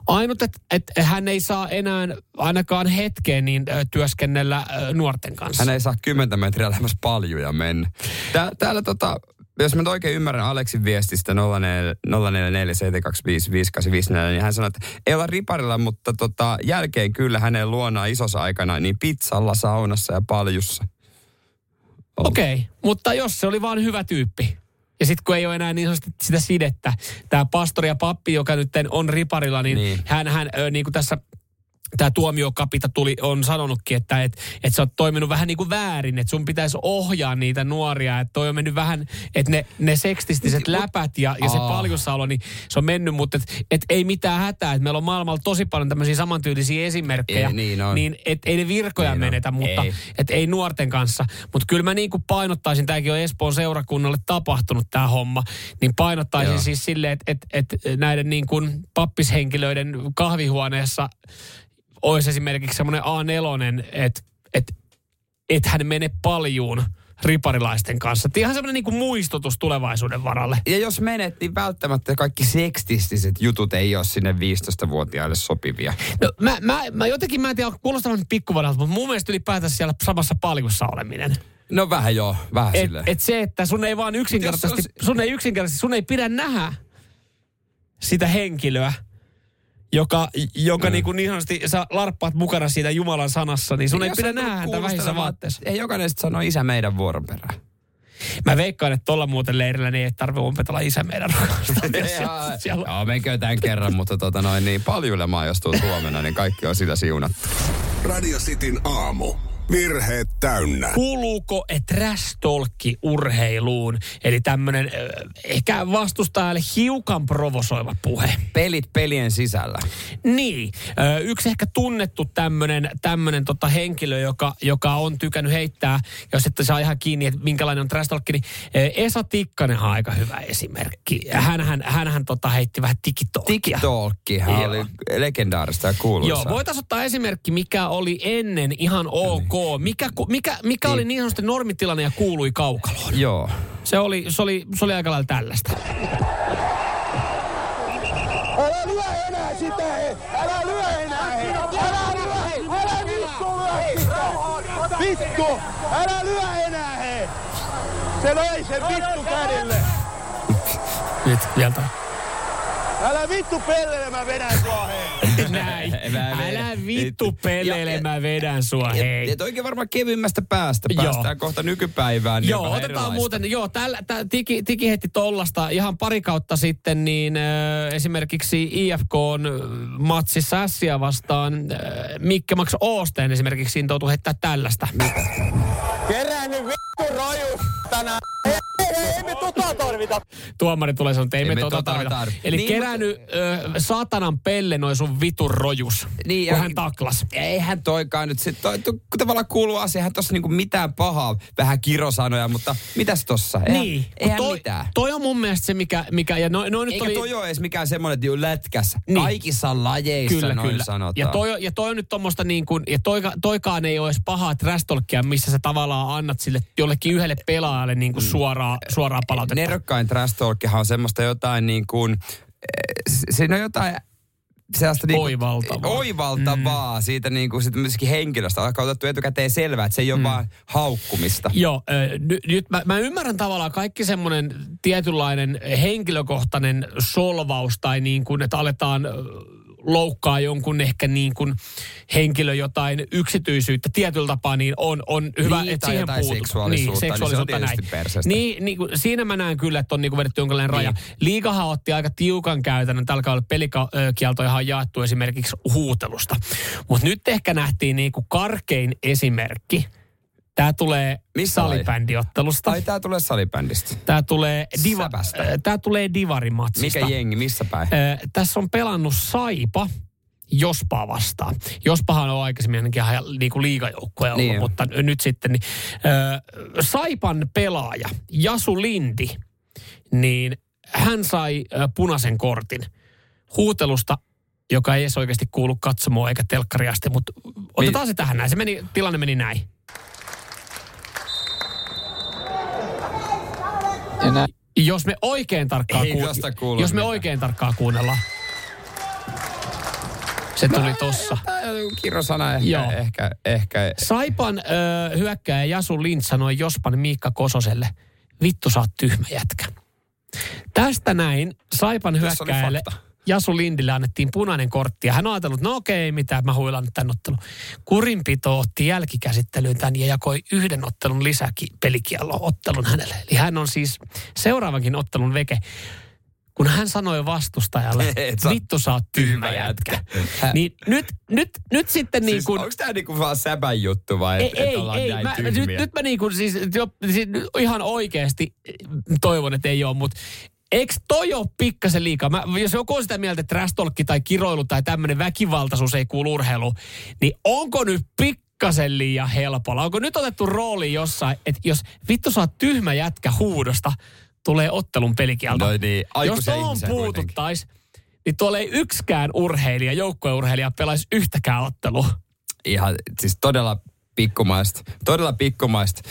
S3: Ainut, että et hän ei saa enää ainakaan hetkeen niin työskennellä nuorten kanssa.
S2: Hän ei saa 10 metriä lähemmäs paljuja mennä. Tää, täällä tota, jos mä oikein ymmärrän Aleksin viestistä 0447255854, niin hän sanoi, että ei olla riparilla, mutta tota, jälkeen kyllä hänen luonaan isossa aikana, niin pizzalla, saunassa ja paljussa.
S3: Okei, okay, mutta jos se oli vaan hyvä tyyppi. Ja sitten kun ei ole enää niin sanotusti sitä sidettä, tämä pastori ja pappi, joka nyt on riparilla, niin,
S2: Niin.
S3: niin. hän, hän ö, niin kuin tässä tämä tuomiokapita tuli, on sanonutkin, että et, et sä oot toiminut vähän niin kuin väärin, että sun pitäisi ohjaa niitä nuoria, että toi on mennyt vähän, että ne, ne sekstistiset läpät ja, ja se paljussaolo, niin se on mennyt, mutta et, et ei mitään hätää, että meillä on maailmalla tosi paljon tämmöisiä samantyylisiä esimerkkejä,
S2: Ei, niin on.
S3: niin et, ei ne virkoja
S2: Niin on.
S3: menetä, mutta
S2: Ei.
S3: et ei nuorten kanssa. Mutta kyllä mä niin kuin painottaisin, tämäkin on Espoon seurakunnalle tapahtunut tämä homma, niin painottaisin
S2: Joo.
S3: siis silleen, että et, et näiden niin kuin pappishenkilöiden kahvihuoneessa olisi esimerkiksi semmoinen A4, että et, et hän mene paljuun riparilaisten kanssa. Et ihan semmoinen niinku muistutus tulevaisuuden varalle.
S2: Ja jos menet, niin välttämättä kaikki sekstistiset jutut ei ole sinne 15-vuotiaille sopivia.
S3: No, mä, mä, mä jotenkin, mä en tiedä, kuulostaa nyt mutta mun mielestä ylipäätänsä siellä samassa paljussa oleminen.
S2: No vähän joo, vähän
S3: Et,
S2: silleen.
S3: et se, että sun ei vaan yksinkertaisesti, sun ei yksinkertaisesti, sun ei pidä nähdä sitä henkilöä, joka, joka mm. niin, kuin niin sanotusti, sä larppaat mukana siitä Jumalan sanassa, niin sun ei
S2: Jos
S3: pidä nähdä häntä vähissä vaatteissa.
S2: Ei jokainen sitten sano isä meidän vuoron perään.
S3: Mä veikkaan, että tuolla muuten leirillä niin ei tarvitse ompetella isä meidän
S2: Joo, menkö tämän kerran, mutta tota noin, niin paljulemaan, jos tuut huomenna, niin kaikki on sillä siunattu.
S1: Radio Cityn aamu. Virheet täynnä.
S3: Kuuluuko trash urheiluun? Eli tämmöinen ehkä vastustajalle hiukan provosoiva puhe.
S2: Pelit pelien sisällä.
S3: Niin, yksi ehkä tunnettu tämmöinen tämmönen tota henkilö, joka, joka on tykännyt heittää, jos ette saa ihan kiinni, että minkälainen on trash niin Esa Tikkanen on aika hyvä esimerkki. Hänhän, hänhän tota heitti vähän
S2: hän
S3: Joo.
S2: oli legendaarista ja kuuluisa.
S3: Joo, voitaisiin ottaa esimerkki, mikä oli ennen ihan ok. Mikä, ku- mikä, mikä oli niin sanotusti normitilanne ja kuului kaukaloon?
S2: Joo.
S3: Se oli, se oli, se oli aika lailla tällaista.
S9: Älä lyö enää sitä, he! Älä lyö enää, he! Älä lyö! Älä vittu lyö sitä! Vittu! Älä lyö enää, he! Se löi sen vittu kädelle!
S3: Nyt vielä.
S9: Älä vittu pellele, mä vedän sua, he!
S3: Näin.
S2: Mä
S3: Älä vittu peleile,
S2: Ja-
S3: mä vedän sua,
S2: Ja,
S3: hei.
S2: ja toikin varmaan kevymmästä päästä.
S3: Joo.
S2: Päästään kohta nykypäivään. niin
S3: Joo, otetaan
S2: erilaista.
S3: muuten, joo, tällä, tää, tiki, tiki heitti tollasta ihan pari kautta sitten, niin äh, esimerkiksi IFK on matsissa Ässiä vastaan äh, Mikke Max Oosteen esimerkiksi intoutui heittää tällaista.
S9: Kerää nyt vittu raju tänään! Ei, ei, ei, ei me tota tarvita!
S3: Tuomari tulee sanoa, että ei, me tota
S2: tota
S3: tarvita.
S2: tarvi.
S3: Eli
S2: Niin,
S3: kerännyt ö, saatanan pelle noin sun vitun rojus,
S2: Niin,
S3: kun
S2: ja-
S3: hän taklas.
S2: Eihän toikaan nyt sit, toi, toi, kun tavallaan kuuluu asia, eihän tossa niinku mitään pahaa, vähän kirosanoja, mutta mitäs tossa? Eihän,
S3: niin,
S2: eihän
S3: toi,
S2: mitään.
S3: toi on mun mielestä se, mikä, mikä ja no, no nyt
S2: Eikä
S3: oli...
S2: toi ole edes mikään semmoinen, että juu lätkässä.
S3: Niin.
S2: Kaikissa lajeissa
S3: Kyllä,
S2: noin
S3: kyllä.
S2: sanotaan.
S3: Ja toi, on- ja toi on nyt tommosta niin kuin, ja toika, toikaan ei ole edes pahaa trash talkia, missä sä tavallaan annat sille jollekin yhdelle pelaajalle niin kuin suoraa, suoraa palautetta.
S2: Nerokkain trash talkihan on semmoista jotain niin kuin, eh, siinä on jotain sellaista niin kuin,
S3: Oivaltavaa.
S2: oivaltavaa mm. siitä niin kuin sit myöskin henkilöstä. Alkaa otettu etukäteen selvää, että se ei ole mm. vaan haukkumista.
S3: Joo, ny, nyt mä, mä ymmärrän tavallaan kaikki semmoinen tietynlainen henkilökohtainen solvaus tai niin kuin, että aletaan loukkaa jonkun ehkä niin kuin henkilö jotain yksityisyyttä tietyllä tapaa, niin on, on hyvä,
S2: Niin,
S3: että siihen puututaan.
S2: seksuaalisuutta, niin se on
S3: seksuaalisuutta
S2: tietysti
S3: näin.
S2: perseestä.
S3: Niin, niin kuin, siinä mä näen kyllä, että on niin kuin vedetty jonkinlainen raja.
S2: Niin.
S3: Liikahan otti aika tiukan käytännön. Tällä kaudella pelikieltoja on jaettu esimerkiksi huutelusta. Mutta nyt ehkä nähtiin niin kuin karkein esimerkki. Tämä tulee
S2: Missä
S3: salibändiottelusta.
S2: Ai tää tulee salibändistä.
S3: Tämä tulee, diva,
S2: Säpästä.
S3: äh, tää tulee divarimatsista.
S2: Mikä jengi, missä päin?
S3: Äh, tässä on pelannut Saipa Jospaa vastaan. Jospahan on aikaisemmin ainakin ihan niin kuin liigajoukkoja ollut,
S2: Niin
S3: mutta nyt sitten niin, äh, Saipan pelaaja Jasu Lindi, niin hän sai äh, punaisen kortin huutelusta, joka ei edes oikeasti kuulu katsomoon eikä telkkariasti, mutta otetaan se tähän näin. Se meni, tilanne meni näin. Jos me oikein tarkkaan,
S2: Ei tosta kuulu
S3: jos me
S2: mitään.
S3: oikein tarkkaan kuunnellaan. Se tuli tossa.
S2: Kirosana ehkä,
S3: Joo.
S2: ehkä, ehkä.
S3: Saipan ö, hyökkääjä Jasu Lind sanoi Jospan Miikka Kososelle, vittu sä oot tyhmä jätkä. Tästä näin Saipan
S2: fakta.
S3: Jasu Lindille annettiin punainen kortti ja hän on ajatellut, no okei, ei mitään, mä huilan nyt tämän ottelun. Kurinpito otti jälkikäsittelyyn tämän ja jakoi yhden ottelun lisäki pelikiellon ottelun hänelle. Eli hän on siis seuraavankin ottelun veke. Kun hän sanoi vastustajalle,
S2: Et sä oot
S3: vittu sä oot tyhmä jätkä. Niin nyt, nyt, nyt sitten niin
S2: Siis,
S3: kuin...
S2: onko tää niinku vaan säbän juttu vai
S3: Ei,
S2: et, et
S3: ei,
S2: ollaan
S3: ei.
S2: näin
S3: Mä,
S2: tyhmiä?
S3: nyt, nyt mä niinku siis, jo, siis ihan oikeasti toivon, että ei ole, mutta eikö toi ole pikkasen liikaa? Mä, jos joku on sitä mieltä, että talk tai kiroilu tai tämmöinen väkivaltaisuus ei kuulu urheiluun, niin onko nyt pikkasen liian helpolla? Onko nyt otettu rooli jossain, että jos vittu oot tyhmä jätkä huudosta, tulee ottelun pelikielto.
S2: No niin,
S3: jos
S2: aikuisia
S3: tuohon
S2: ihmisiä kuitenkin.
S3: puututtais, niin tuolla ei yksikään urheilija, joukkueurheilija pelaisi yhtäkään ottelua.
S2: Ihan siis todella pikkumaista. Todella pikkumaista.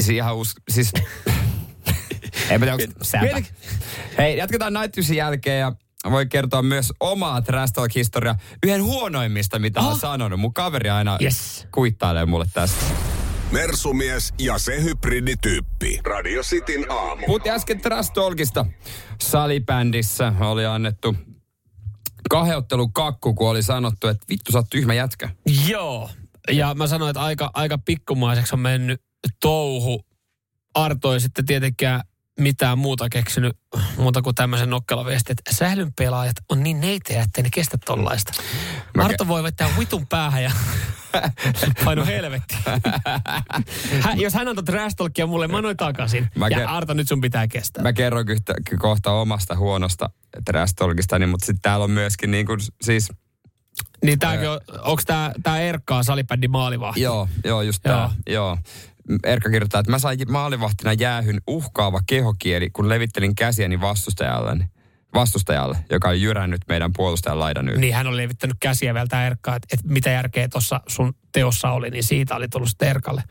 S2: Se ihan us... Siis... mä tiedä, onko säpä. Hei, jatketaan Night jälkeen ja voi kertoa myös omaa trash historia yhden huonoimmista, mitä oh. on sanonut. Mun kaveri aina
S3: Yes.
S2: kuittailee mulle tästä.
S1: Mersumies ja se hybridityyppi. Radio Cityn aamu.
S2: Puhuttiin äsken Trash Talkista. Salibändissä oli annettu kahdeottelu kakku, kun oli sanottu, että vittu sä oot tyhmä jätkä.
S3: Joo. Ja mä sanoin, että aika, aika pikkumaiseksi on mennyt touhu. Arto ei sitten tietenkään mitään muuta keksinyt muuta kuin tämmöisen nokkelaviesti, että sählyn pelaajat on niin neitejä, ettei ne kestä tollaista.
S2: Mä
S3: Arto voi vetää vitun päähän ja paino helvetti. Hän, jos hän antoi trash talkia mulle, mä annoin takaisin.
S2: Mä
S3: ja Arto, nyt sun pitää kestää.
S2: Mä kerron yhtä, kohta omasta huonosta trash talkistani, mutta sitten täällä on myöskin niin kuin, siis,
S3: Niin tääkin on, onks tää, tää Erkkaa salibändin maalivahti?
S2: joo, joo, just tää, joo. Erkka kirjoittaa, että mä sain maalivahtina jäähyn uhkaava kehokieli, kun levittelin käsiäni vastustajalle, vastustajalle joka on jyrännyt meidän puolustajan laidan yli.
S3: Niin hän oli levittänyt käsiä vielä tää Erkkaa, että, että mitä järkeä tuossa sun teossa oli, niin siitä oli tullut sitten Erkalle.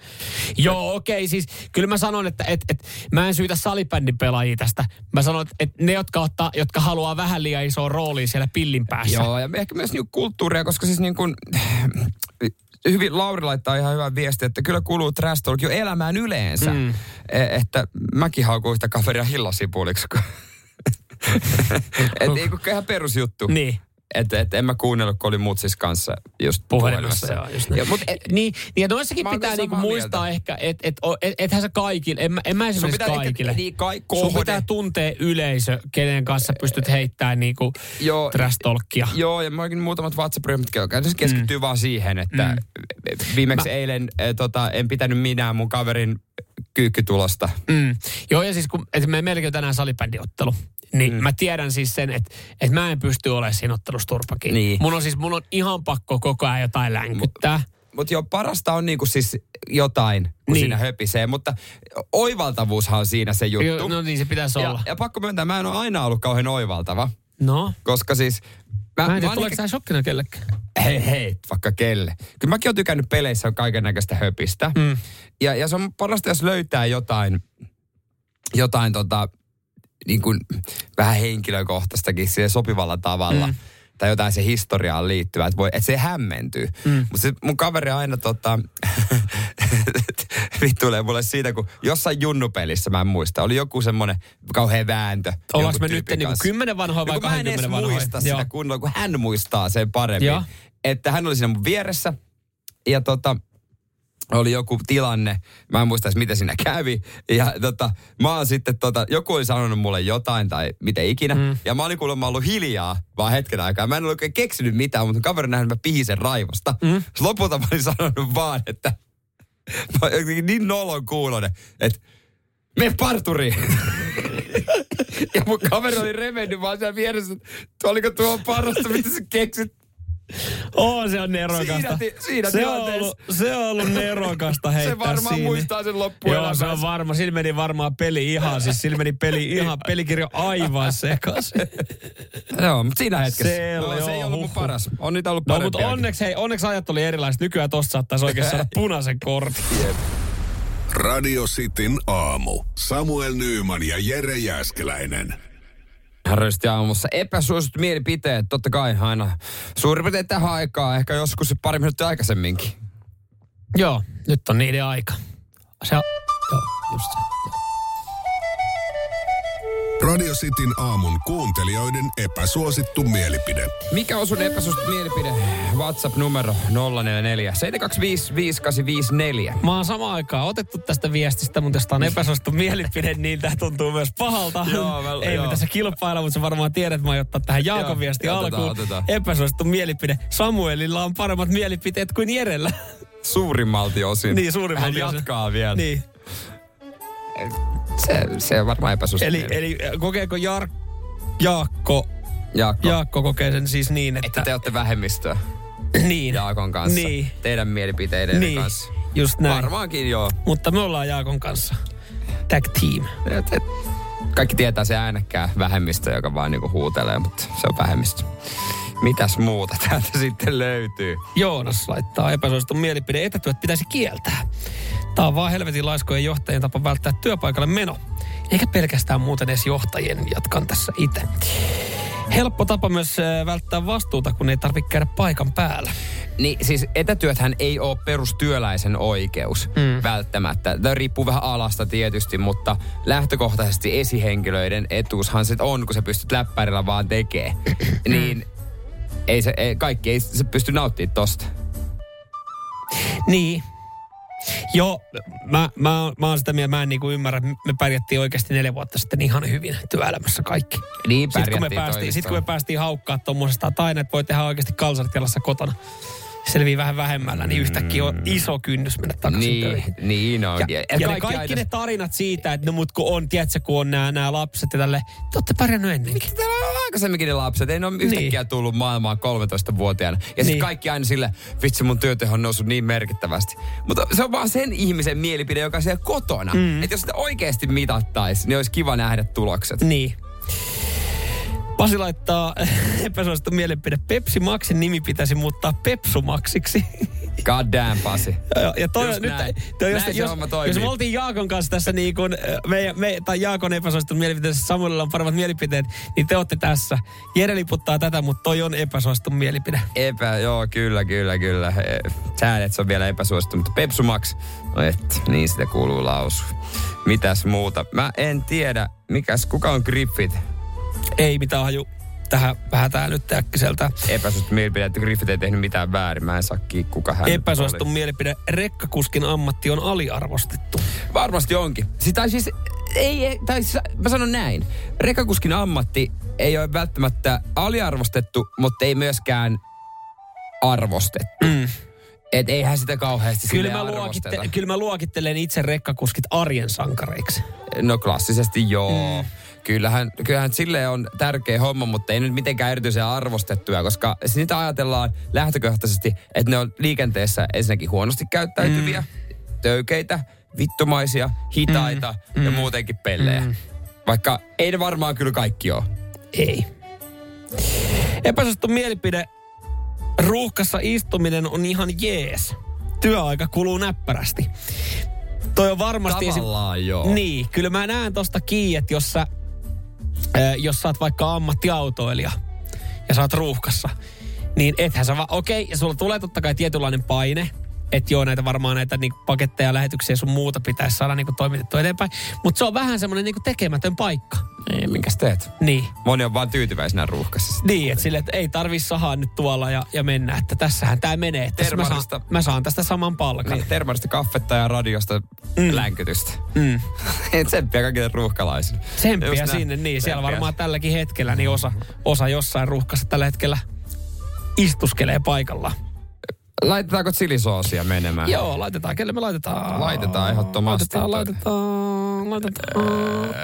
S3: Joo, okei, okay, siis kyllä mä sanon, että et, et, mä en syytä salibändin pelaajia tästä. Mä sanon, että et ne, jotka, ottaa, jotka haluaa vähän liian isoa roolia siellä pillin päässä.
S2: Joo, ja ehkä myös niinku kulttuuria, koska siis niin kuin, hyvin Lauri laittaa ihan hyvän viesti, että kyllä kuuluu trash talk jo elämään yleensä. Mm. Että mäkin haukun yhtä kaveria hillasipuliksi. kun- et ei kun ihan perusjuttu.
S3: Niin.
S2: Että et en mä kuunnellut, kun oli mut siis kanssa just
S3: Puhelimessa, joo, just näin.
S2: Ja, mut,
S3: Et, niin, niin, ja noissakin pitää niinku muistaa
S2: mieltä.
S3: ehkä, että et, et, ethän sä kaikille, en, mä- en mä
S2: sun
S3: esimerkiksi
S2: pitää
S3: kaikille.
S2: ehkä, niin, kai,
S3: Sun
S2: kohde,
S3: pitää tuntea yleisö, kenen kanssa pystyt heittämään niinku
S2: Joo,
S3: trash-talkia.
S2: Joo, ja muakin muutamat WhatsApp-ryhmät käytännössä keskittyy mm. vaan siihen, että mm. viimeksi
S3: Mä-
S2: eilen eh, tota, en pitänyt minä mun kaverin kyykkytulosta.
S3: Mm. Joo, ja siis kun et me meilläkin on tänään salibändiottelu, niin mm. mä tiedän siis sen, että, että mä en pysty olemaan siinä ottelussa turpakin.
S2: Niin.
S3: Mun on siis, mun on ihan pakko koko ajan jotain länkyttää.
S2: Mutta joo, parasta on niinku siis jotain, kun
S3: Niin.
S2: siinä höpisee. Mutta oivaltavuushan on siinä se juttu.
S3: Jo, no niin se pitäisi
S2: ja,
S3: olla.
S2: ja pakko myöntää, mä en ole aina ollut kauhean oivaltava.
S3: No,
S2: Koska siis...
S3: mä en tiedä, tuleeko tämä shokkina kellekään.
S2: Hei, hei, vaikka kelle. Kyllä mäkin oon tykännyt peleissä on kaiken näköistä höpistä.
S3: Mm.
S2: Ja, ja se on parasta, jos löytää jotain, jotain tota, niin kuin vähän henkilökohtaistakin siihen sopivalla tavalla. Mm. Tai jotain se historiaan liittyvää, että, voi, että se hämmentyy. Mm. Mutta mun kaveri aina tota, vittuilee mulle siitä, kun jossain junnupelissä, mä en muista, oli joku semmoinen kauhean vääntö.
S3: Ollaanko me nyt niinku kymmenen vanhoja vai
S2: No kun mä en edes
S3: 20 vanhoja?
S2: muista sitä kunnolla, kun hän muistaa sen paremmin.
S3: Joo.
S2: Että hän oli siinä mun vieressä ja tota, oli joku tilanne, mä en muista edes mitä siinä kävi. Ja tota, mä oon sitten, tota, joku oli sanonut mulle jotain tai mitä ikinä. Mm. Ja mä olin kuulemma ollut hiljaa vaan hetken aikaa. Mä en ole oikein keksinyt mitään, mutta kaveri nähnyt, mä pihisen raivosta. Mm. Lopulta mä olin sanonut vaan, että mä niin nolon kuulonen, että me parturiin. ja mun kaveri oli revennyt vaan siellä vieressä, että oliko tuo parasta, mitä sä keksit.
S3: Oo, se on nerokasta.
S2: Siinä ti- siinä
S3: se, on ollut, se on ollut nerokasta heittää
S2: Se varmaan
S3: siinä.
S2: muistaa sen
S3: Joo,
S2: loppuelämänsä.
S3: se on varma. Sillä meni varmaan peli ihan, siis sillä meni peli ihan, pelikirjo aivan sekaisin.
S2: Joo, mutta siinä hetkessä.
S3: Se
S2: no, se ei
S3: joo,
S2: ollut paras. On niitä ollut
S3: No mutta onneksi, hei, onneksi ajat oli erilaiset. Nykyään tosta saattaisi oikein saada punaisen kortin.
S1: Radio Cityn aamu. Samuel Nyyman ja Jere Jäskeläinen.
S2: Rösti aamussa epäsuosittu mielipiteet, totta kai aina suurin piirtein tähän aikaan, ehkä joskus pari minuuttia aikaisemminkin.
S3: Joo, nyt on niiden aika. Se on, joo, just se.
S1: Radio Cityn aamun kuuntelijoiden epäsuosittu mielipide.
S2: Mikä on sun epäsuosittu mielipide? WhatsApp-numero 044 725 5854.
S3: Mä oon samaan aikaan otettu tästä viestistä, mutta tästä on epäsuosittu mielipide, niin tää tuntuu myös pahalta.
S2: Joo, mä-
S3: Ei
S2: joo.
S3: me tässä kilpailla, mutta sä varmaan tiedät, että mä aion ottaa tähän Jaakon
S2: Joo,
S3: viesti
S2: otetaan,
S3: alkuun.
S2: otetaan.
S3: Epäsuosittu mielipide. Samuelilla on paremmat mielipiteet kuin Jerellä.
S2: Suurimmalti osin.
S3: niin, suurimmalti
S2: Hän
S3: osin.
S2: jatkaa vielä.
S3: Niin.
S2: Se, se on varmaan epäsuosittu
S3: Eli, eli kokeeko Jar... Jaakko,
S2: Jaakko,
S3: Jaakko kokee sen siis niin, että...
S2: että te olette vähemmistöä
S3: niin.
S2: Jaakon kanssa.
S3: Niin.
S2: Teidän mielipiteiden
S3: Niin,
S2: kanssa.
S3: just näin.
S2: Varmaankin joo.
S3: Mutta me ollaan Jaakon kanssa tag team.
S2: Kaikki tietää se äänekkää vähemmistö, joka vaan niinku huutelee, mutta se on vähemmistö. Mitäs muuta täältä sitten löytyy?
S3: Joonas laittaa epäsuositun mielipide. Etätyöt pitäisi kieltää. Tämä on vaan helvetin laiskojen johtajien tapa välttää työpaikalle meno. Eikä pelkästään muuten edes johtajien, jatkan tässä itse. Helppo tapa myös äh, välttää vastuuta, kun ei tarvitse käydä paikan päällä.
S2: Niin siis etätyöthän ei ole perustyöläisen oikeus mm. välttämättä. Tämä riippuu vähän alasta tietysti, mutta lähtökohtaisesti esihenkilöiden etuushan se on, kun sä pystyt läppärillä vaan tekee. niin ei se, ei, kaikki ei se pysty nauttimaan tosta.
S3: Niin. Joo, mä, mä, oon- mä oon sitä mieltä, mä en niinku ymmärrä, että me pärjättiin oikeasti neljä vuotta sitten ihan hyvin työelämässä kaikki.
S2: Niin
S3: Sitten kun me
S2: pärjättiin
S3: päästiin, sit kun me päästiin haukkaa tuommoisesta, että aina, että voi tehdä oikeasti kalsarit jalassa kotona, selvii vähän vähemmällä, niin yhtäkkiä on iso kynnys mennä takaisin
S2: Niin,
S3: töihin.
S2: niin on.
S3: Ja, ja, ja ne kaikki ne tarinat siitä, että no mut kun on, tiedätkö, kun on nämä, nämä lapset ja tälle, te olette pärjännyt ennenkin.
S2: Täällä on aikaisemminkin ne lapset. Ei ne ole yhtäkkiä tullut maailmaan 13-vuotiaana. Ja sitten
S3: Niin.
S2: kaikki aina sille, vitsi mun työteho on noussut niin merkittävästi. Mutta se on vaan sen ihmisen mielipide, joka on siellä kotona. Mm. Että jos sitä oikeasti mitattaisi, niin olisi kiva nähdä tulokset.
S3: Niin. Pasi laittaa epäsuosittu mielipide. Pepsi Maxin nimi pitäisi muuttaa Pepsumaksiksi.
S2: God damn, Pasi.
S3: Ja, ja toi,
S2: Just
S3: nyt,
S2: näin.
S3: toi, jos,
S2: Näin
S3: jos, jos me oltiin Jaakon kanssa tässä niin kuin, me, me, tai Jaakon epäsuosittu mielipiteessä, Samuelilla on paremmat mielipiteet, niin te olette tässä. Jere liputtaa tätä, mutta toi on epäsuosittu mielipide.
S2: Epä, joo, kyllä, kyllä, kyllä. Että se on vielä epäsuosittu, mutta Pepsu Max, no et, niin sitä kuuluu lausua. Mitäs muuta? Mä en tiedä, mikäs, kuka on Griffith?
S3: Ei mitään haju. Tähän vähän tää nyt äkkiseltä.
S2: Epäsuosittu mielipide, että Griffith ei tehnyt mitään väärin. Mä en saa kiinni, kuka hän
S3: Epäsuosittu
S2: oli.
S3: mielipide. Rekkakuskin ammatti on aliarvostettu.
S2: Varmasti onkin. Sitä siis, ei, ei- tai siis, mä sanon näin. Rekakuskin ammatti ei ole välttämättä aliarvostettu, mutta ei myöskään arvostettu.
S3: Mm.
S2: Et eihän sitä kauheasti
S3: Kyllä mä, luokitte, kyllä mä luokittelen itse rekkakuskit arjen sankareiksi.
S2: No klassisesti joo. Mm. Kyllähän, kyllähän sille on tärkeä homma, mutta ei nyt mitenkään erityisen arvostettuja, koska sitä ajatellaan lähtökohtaisesti, että ne on liikenteessä ensinnäkin huonosti käyttäytyviä, mm. töykeitä, vittumaisia, hitaita mm. ja muutenkin pellejä. Mm. Vaikka ei ne varmaan kyllä kaikki ole.
S3: Ei. Epäsuosittu mielipide. Ruuhkassa istuminen on ihan jees. Työaika kuluu näppärästi. Toi on varmasti...
S2: Tavallaan joo.
S3: Niin, kyllä mä näen tosta kiinni, että jos sä, jos sä oot vaikka ammattiautoilija ja sä oot ruuhkassa, niin ethän sä vaan, okei, okay, ja sulla tulee totta kai tietynlainen paine, että joo, näitä varmaan näitä niin paketteja, lähetyksiä ja sun muuta pitäisi saada niin toimitettua eteenpäin. Mutta se on vähän semmoinen niin tekemätön paikka.
S2: Niin, minkäs teet?
S3: Niin.
S2: Moni on vaan tyytyväisenä ruuhkassa.
S3: Niin, että sille, että ei tarvi sahaa nyt tuolla ja, ja mennä, että tässähän tämä menee. Että tässä mä, saan, mä saan tästä saman palkan.
S2: Niin, termarista kaffetta ja radiosta mm. länkytystä.
S3: Mm.
S2: Tsemppiä kaikille ruuhkalaisille.
S3: Tsemppiä
S2: Just näin.
S3: sinne, niin siellä
S2: Tsemppiä.
S3: varmaan tälläkin hetkellä, niin osa, osa jossain ruuhkassa tällä hetkellä istuskelee paikalla.
S2: Laitetaanko chilisoosia menemään?
S3: Joo, laitetaan. Kelle me laitetaan?
S2: Laitetaan ehdottomasti.
S3: Laitetaan, laitetaan, laitetaan.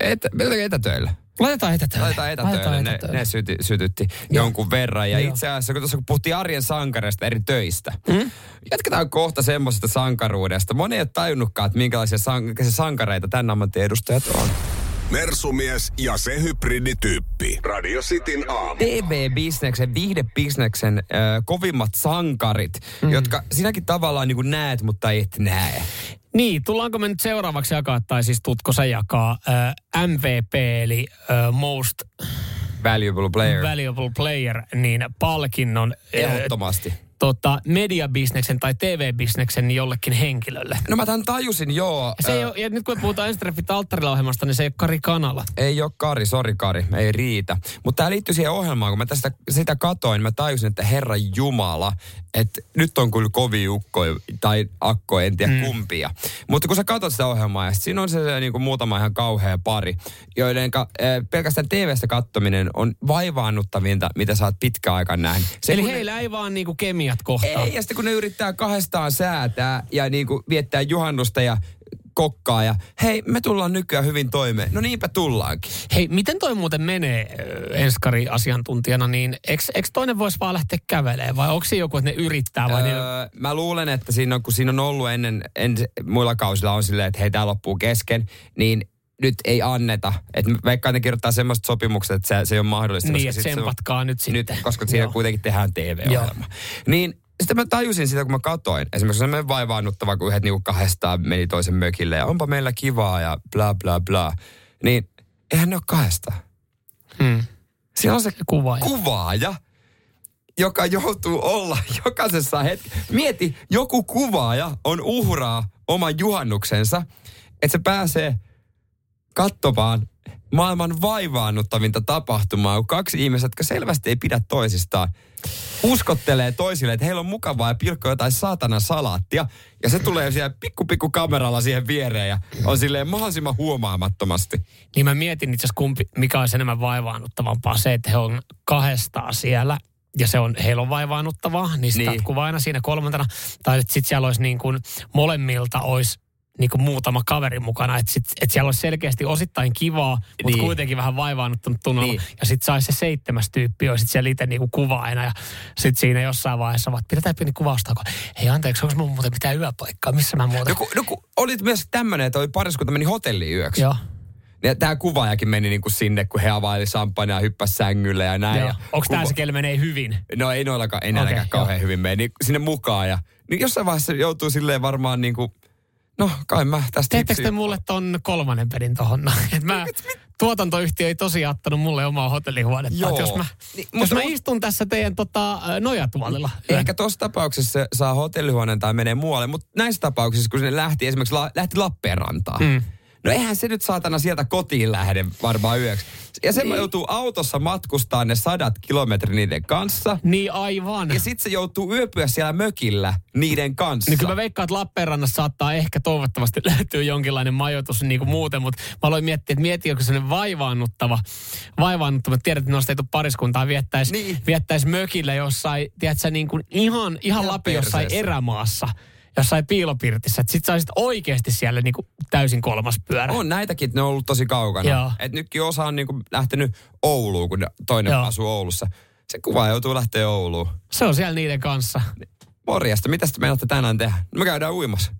S2: Et, etätöillä?
S3: Laitetaan etätöille.
S2: Laitetaan etätöille. Ne, ne syti, sytytti jonkun verran. Ja
S3: Joo.
S2: itse asiassa, kun tuossa kun puhuttiin arjen sankareista eri töistä, mm? jatketaan kohta semmoisesta sankaruudesta. Moni ei ole tajunnutkaan, että minkälaisia san, sankareita tämän ammatin edustajat on.
S1: Mersumies ja se hybridityyppi. Radio Cityn aamu.
S2: TV-bisneksen, viihdebisneksen äh, kovimmat sankarit, mm. jotka sinäkin tavallaan niin kuin näet, mutta et näe.
S3: Niin, tullaanko me nyt seuraavaksi jakaa, tai siis tutko se jakaa, äh, MVP, eli äh, Most
S2: Valuable player.
S3: Valuable Player, niin palkinnon äh,
S2: Ehdottomasti.
S3: Tota, mediabisneksen tai TV-bisneksen jollekin henkilölle.
S2: No mä tämän tajusin, joo.
S3: Se ei ole, ja nyt kun puhutaan Enstreffit alttarilla-ohjelmasta, niin se ei ole Kari Kanala.
S2: Ei ole Kari, sori Kari, ei riitä. Mutta tämä liittyy siihen ohjelmaan, kun mä tästä sitä katoin, mä tajusin, että Herra Jumala, että nyt on kyllä kovi ukko tai akko, en tiedä mm. kumpia. Mutta kun sä katsot sitä ohjelmaa ja sit siinä on se, se niin kuin muutama ihan kauhea pari, joiden ka, pelkästään TV-stä kattominen on vaivaannuttavinta, mitä sä oot pitkä aika nähnyt. Se,
S3: Eli
S2: kun ne-
S3: heillä ei vaan niinku kemiat kohtaa.
S2: ei, ja sitten kun ne yrittää kahdestaan säätää ja niin kuin viettää juhannusta ja kokkaa ja hei, me tullaan nykyään hyvin toimeen. No niinpä tullaankin.
S3: Hei, miten toi muuten menee äh, Enskari-asiantuntijana, niin eikö toinen voisi vaan lähteä kävelemään vai onko se joku, että ne yrittää vai ne...
S2: Öö, mä luulen, että siinä on, kun siinä on ollut ennen, en, muilla kausilla on silleen, että hei, tää loppuu kesken, niin nyt ei anneta. Että veikkaan, ne kirjoittaa semmoista sopimukset, että se, se ei ole mahdollista.
S3: Niin,
S2: koska
S3: että tsempatkaa nyt sitten.
S2: nyt, koska siinä
S3: Joo.
S2: kuitenkin tehdään TV-ohjelma. Niin sitten mä tajusin sitä, kun mä katoin. Esimerkiksi semmoinen vaivaannuttava, kun yhdet niinku kahdestaan meni toisen mökille ja onpa meillä kivaa ja bla bla bla. Niin eihän ne ole kahdestaan.
S3: Hmm.
S2: Siellä on se
S3: Kuvaaja.
S2: kuvaaja, joka joutuu olla jokaisessa hetkessä. Mieti, joku kuvaaja on uhraa oman juhannuksensa, että se pääsee katsomaan maailman vaivaannuttavinta tapahtumaa, kun kaksi ihmistä, jotka selvästi ei pidä toisistaan, uskottelee toisille, että heillä on mukavaa ja pilkkoo jotain saatana salaattia. Ja se tulee siellä pikku pikku kameralla siihen viereen ja on silleen mahdollisimman huomaamattomasti.
S3: Niin mä mietin itse asiassa, kumpi, mikä olisi enemmän vaivaannuttavampaa. Se, että he on kahdestaan siellä ja se on, heillä on vaivaannuttavaa, niin sitä
S2: Niin.
S3: aina siinä kolmantena. Tai sitten siellä olisi niin kuin, molemmilta olisi niin kuin muutama kaveri mukana. Että sit, et siellä olisi selkeästi osittain kivaa, mutta
S2: Niin.
S3: kuitenkin vähän vaivaannuttanut tunnelma.
S2: Niin.
S3: Ja sitten saisi se seitsemäs tyyppi, olisi siellä itse niin kuvaajana. Ja sitten siinä jossain vaiheessa vaan, että pidetään pieni kuvaustako. Hei anteeksi, onko mun muuten mitään yöpaikkaa? Missä mä muuten?
S2: No, kun, no kun olit myös tämmöinen, että oli pariskunta meni hotelliin yöksi.
S3: Joo.
S2: Ja tämä kuvaajakin meni niinku sinne, kun he availi champagnea ja hyppäsi sängylle ja näin.
S3: Joo.
S2: Ja
S3: Onko tämä se, kelle menee hyvin?
S2: No ei noillakaan
S3: Okei,
S2: okay, kauhean
S3: joo.
S2: hyvin mene, niin sinne mukaan. Ja, niin jossain vaiheessa joutuu silleen varmaan niinku, no kai mä tästä
S3: Teettekö te mulle ton kolmannen pelin tohon? Et mä, tuotantoyhtiö ei tosiaan ottanut mulle omaa hotellihuonetta.
S2: Joo.
S3: Et Jos mä,
S2: Niin,
S3: jos
S2: mutta
S3: mä istun tässä teidän tota, nojatuolilla.
S2: Ehkä tuossa tapauksessa se saa hotellihuoneen tai menee muualle, mutta näissä tapauksissa, kun sinne lähti esimerkiksi la, lähti Lappeenrantaan, mm. No eihän se nyt saatana sieltä kotiin lähde varmaan yöksi. Ja se niin. joutuu autossa matkustaa ne sadat kilometrit niiden kanssa.
S3: Niin aivan.
S2: Ja sitten se joutuu yöpyä siellä mökillä niiden kanssa.
S3: Niin kyllä mä veikkaan, että Lappeenrannassa saattaa ehkä toivottavasti löytyä jonkinlainen majoitus niin kuin muuten, mutta mä aloin miettiä, että mieti, onko sellainen vaivaannuttava, vaivaannuttava. Tiedät, että noista ei tule pariskuntaa, viettäisi,
S2: Niin.
S3: viettäisi mökillä jossain, tiedätkö, niin kuin ihan, ihan Lapin jossain erämaassa, jossain piilopirtissä. Että sit saisit oikeasti siellä niin kuin täysin kolmas pyörä.
S2: On näitäkin, ne on ollut tosi kaukana.
S3: Joo.
S2: Et nytkin osa on niinku lähtenyt Ouluun, kun toinen
S3: Joo.
S2: asuu Oulussa. Se kuva joutuu lähteä Ouluun.
S3: Se on siellä niiden kanssa.
S2: Morjesta, mitä te meinaatte tänään tehdä? No Me käydään uimassa.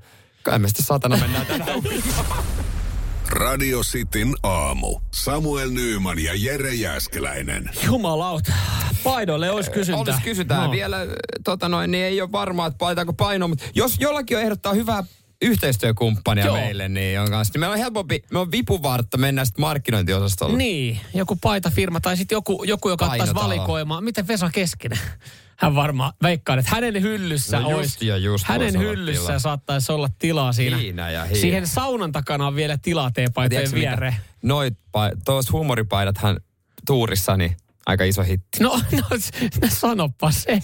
S2: Kai me sitten satana mennään tänään uimassa.
S1: Radio Cityn aamu. Samuel Nyyman ja Jere Jäskeläinen.
S3: Jumalauta. Paidolle olisi kysyntää.
S2: Olisi kysytään
S3: No.
S2: vielä, tota noin, niin ei ole varmaa, että painetaanko painoa, mutta jos jollakin on ehdottaa hyvää yhteistyökumppania
S3: Joo.
S2: meille, niin on kanssa. Niin meillä on helpompi, me on vipuvartta mennä sitten markkinointiosastolle.
S3: Niin, joku paitafirma tai sitten joku, joku, joka ottaisi valikoimaan. Miten Vesa Keskinen? Hän varmaan veikkaa, että hänen hyllyssä
S2: No just
S3: olisi,
S2: ja just
S3: hänen
S2: olla
S3: hyllyssä
S2: tilaa.
S3: saattaisi olla tilaa siinä.
S2: Hiina ja hiina.
S3: Siihen saunan takana on vielä tilaa teepaitojen viereen.
S2: Noit, tuossa huumoripaidathan tuurissa, niin aika iso hitti.
S3: No, no s- sanoppa se.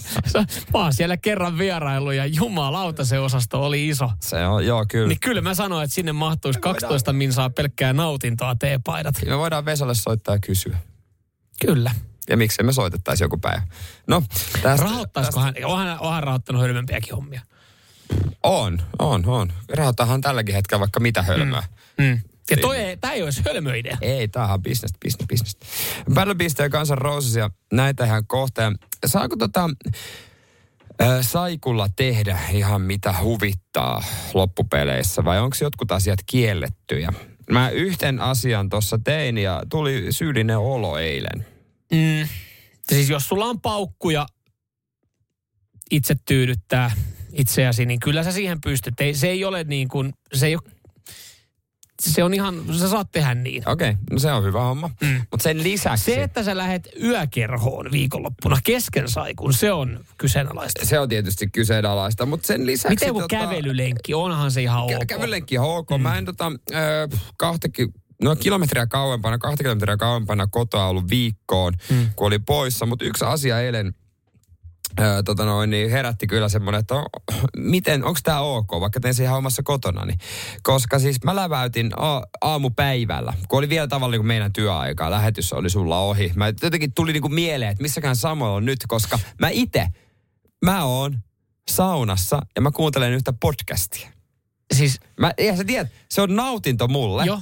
S3: Mä oon siellä kerran vierailu ja jumalauta se osasto oli iso.
S2: Se on, joo kyllä.
S3: Niin kyllä mä sanoin, että sinne mahtuisi 12 minsaa pelkkää nautintoa teepaidat.
S2: Me voidaan Vesalle soittaa ja kysyä.
S3: Kyllä.
S2: Ja miksei me soitettaisi joku päivä. No, tästä,
S3: Rahoittaisiko hän? Onhan, onhan rahoittanut hölmempiäkin hommia.
S2: On, on, on. Rahoittahan tälläkin hetkellä vaikka mitä hölmöä.
S3: Mm. Ja toi ei, tää ei olisi hölmöidea.
S2: Ei, tämähän on bisnes, bisnes, bisnes. Battle Beast ja Kansan Roses ja näitä ihan kohta. Ja Saako tota, Saikulla tehdä ihan mitä huvittaa loppupeleissä vai onko jotkut asiat kiellettyjä? Mä yhten asian tuossa tein ja tuli syyllinen olo eilen.
S3: Mm. Siis jos sulla on paukkuja itse tyydyttää itseäsi, niin kyllä sä siihen pystyt. Ei, se ei ole niin kuin, se ei ole, se on ihan, sä saat tehdä niin.
S2: Okei, okay, no se on hyvä homma. Mm. Mutta sen lisäksi...
S3: Se, että sä lähet yökerhoon viikonloppuna kesken saikun, se on kyseenalaista.
S2: se on tietysti kyseenalaista, mutta sen lisäksi...
S3: Miten joku kävelylenkki, onhan se ihan ok.
S2: Kä- kävelylenkki on ok. Mm. Mä en tota, äh, kahtakin, no kilometriä kauempana, kahta kilometriä kauempana kotoa ollut viikkoon, mm. kun oli poissa. Mutta yksi asia eilen tota noin, niin herätti kyllä semmoinen, että on, miten, onko tämä ok, vaikka tein se ihan omassa kotonani. Koska siis mä läväytin a- aamupäivällä, kun oli vielä tavallaan niin kuin meidän työaikaa, lähetys oli sulla ohi. Mä jotenkin tuli niin kuin mieleen, että missäkään Samuel on nyt, koska mä itse, mä oon saunassa ja mä kuuntelen yhtä podcastia.
S3: Siis,
S2: Mä, eihän sä tiedät, se on nautinto mulle.
S3: jo,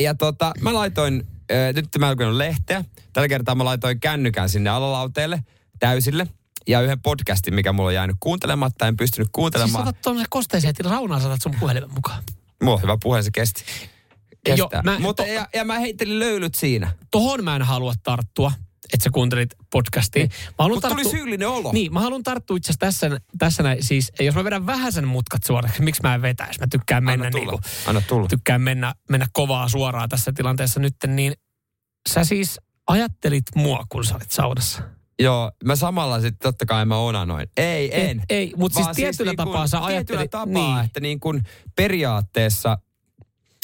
S2: Ja tota, mä laitoin, äh, nyt mä en lehteä. Tällä kertaa mä laitoin kännykän sinne alalauteelle täysille. Ja yhden podcastin, mikä mulla on jäänyt kuuntelematta, en pystynyt
S3: siis
S2: kuuntelemaan.
S3: otat tuommoisen kosteeseen tilan saunaan, saatat sun puhelimen mukaan.
S2: Mulla on hyvä puhe, se kesti. kestää.
S3: Joo, mä-
S2: Mutta
S3: to-
S2: ja, ja mä heittelin löylyt siinä.
S3: Tohon mä en halua tarttua, että sä kuuntelit podcastia. Mä haluan
S2: Mutta tuli
S3: tarttua-
S2: syyllinen olo.
S3: Niin, mä haluan tarttua itse asiassa tässä, tässä näin, siis jos mä vedän vähän sen mutkat suoraksi, miksi mä en vetäisi? Mä tykkään mennä
S2: Anna tulla.
S3: niinku,
S2: Anna tulla.
S3: tykkään mennä, mennä kovaa suoraan tässä tilanteessa nyt, niin sä siis ajattelit mua, kun sä olit saunassa.
S2: Joo, mä samalla sitten totta kai mä onanoin. Ei, en.
S3: Et- ei, mut siis
S2: Vaan
S3: tietyllä
S2: niin kun-
S3: tapaa sä
S2: Tietyllä
S3: ajattelit-
S2: tapaa,
S3: niin.
S2: että niin kuin periaatteessa,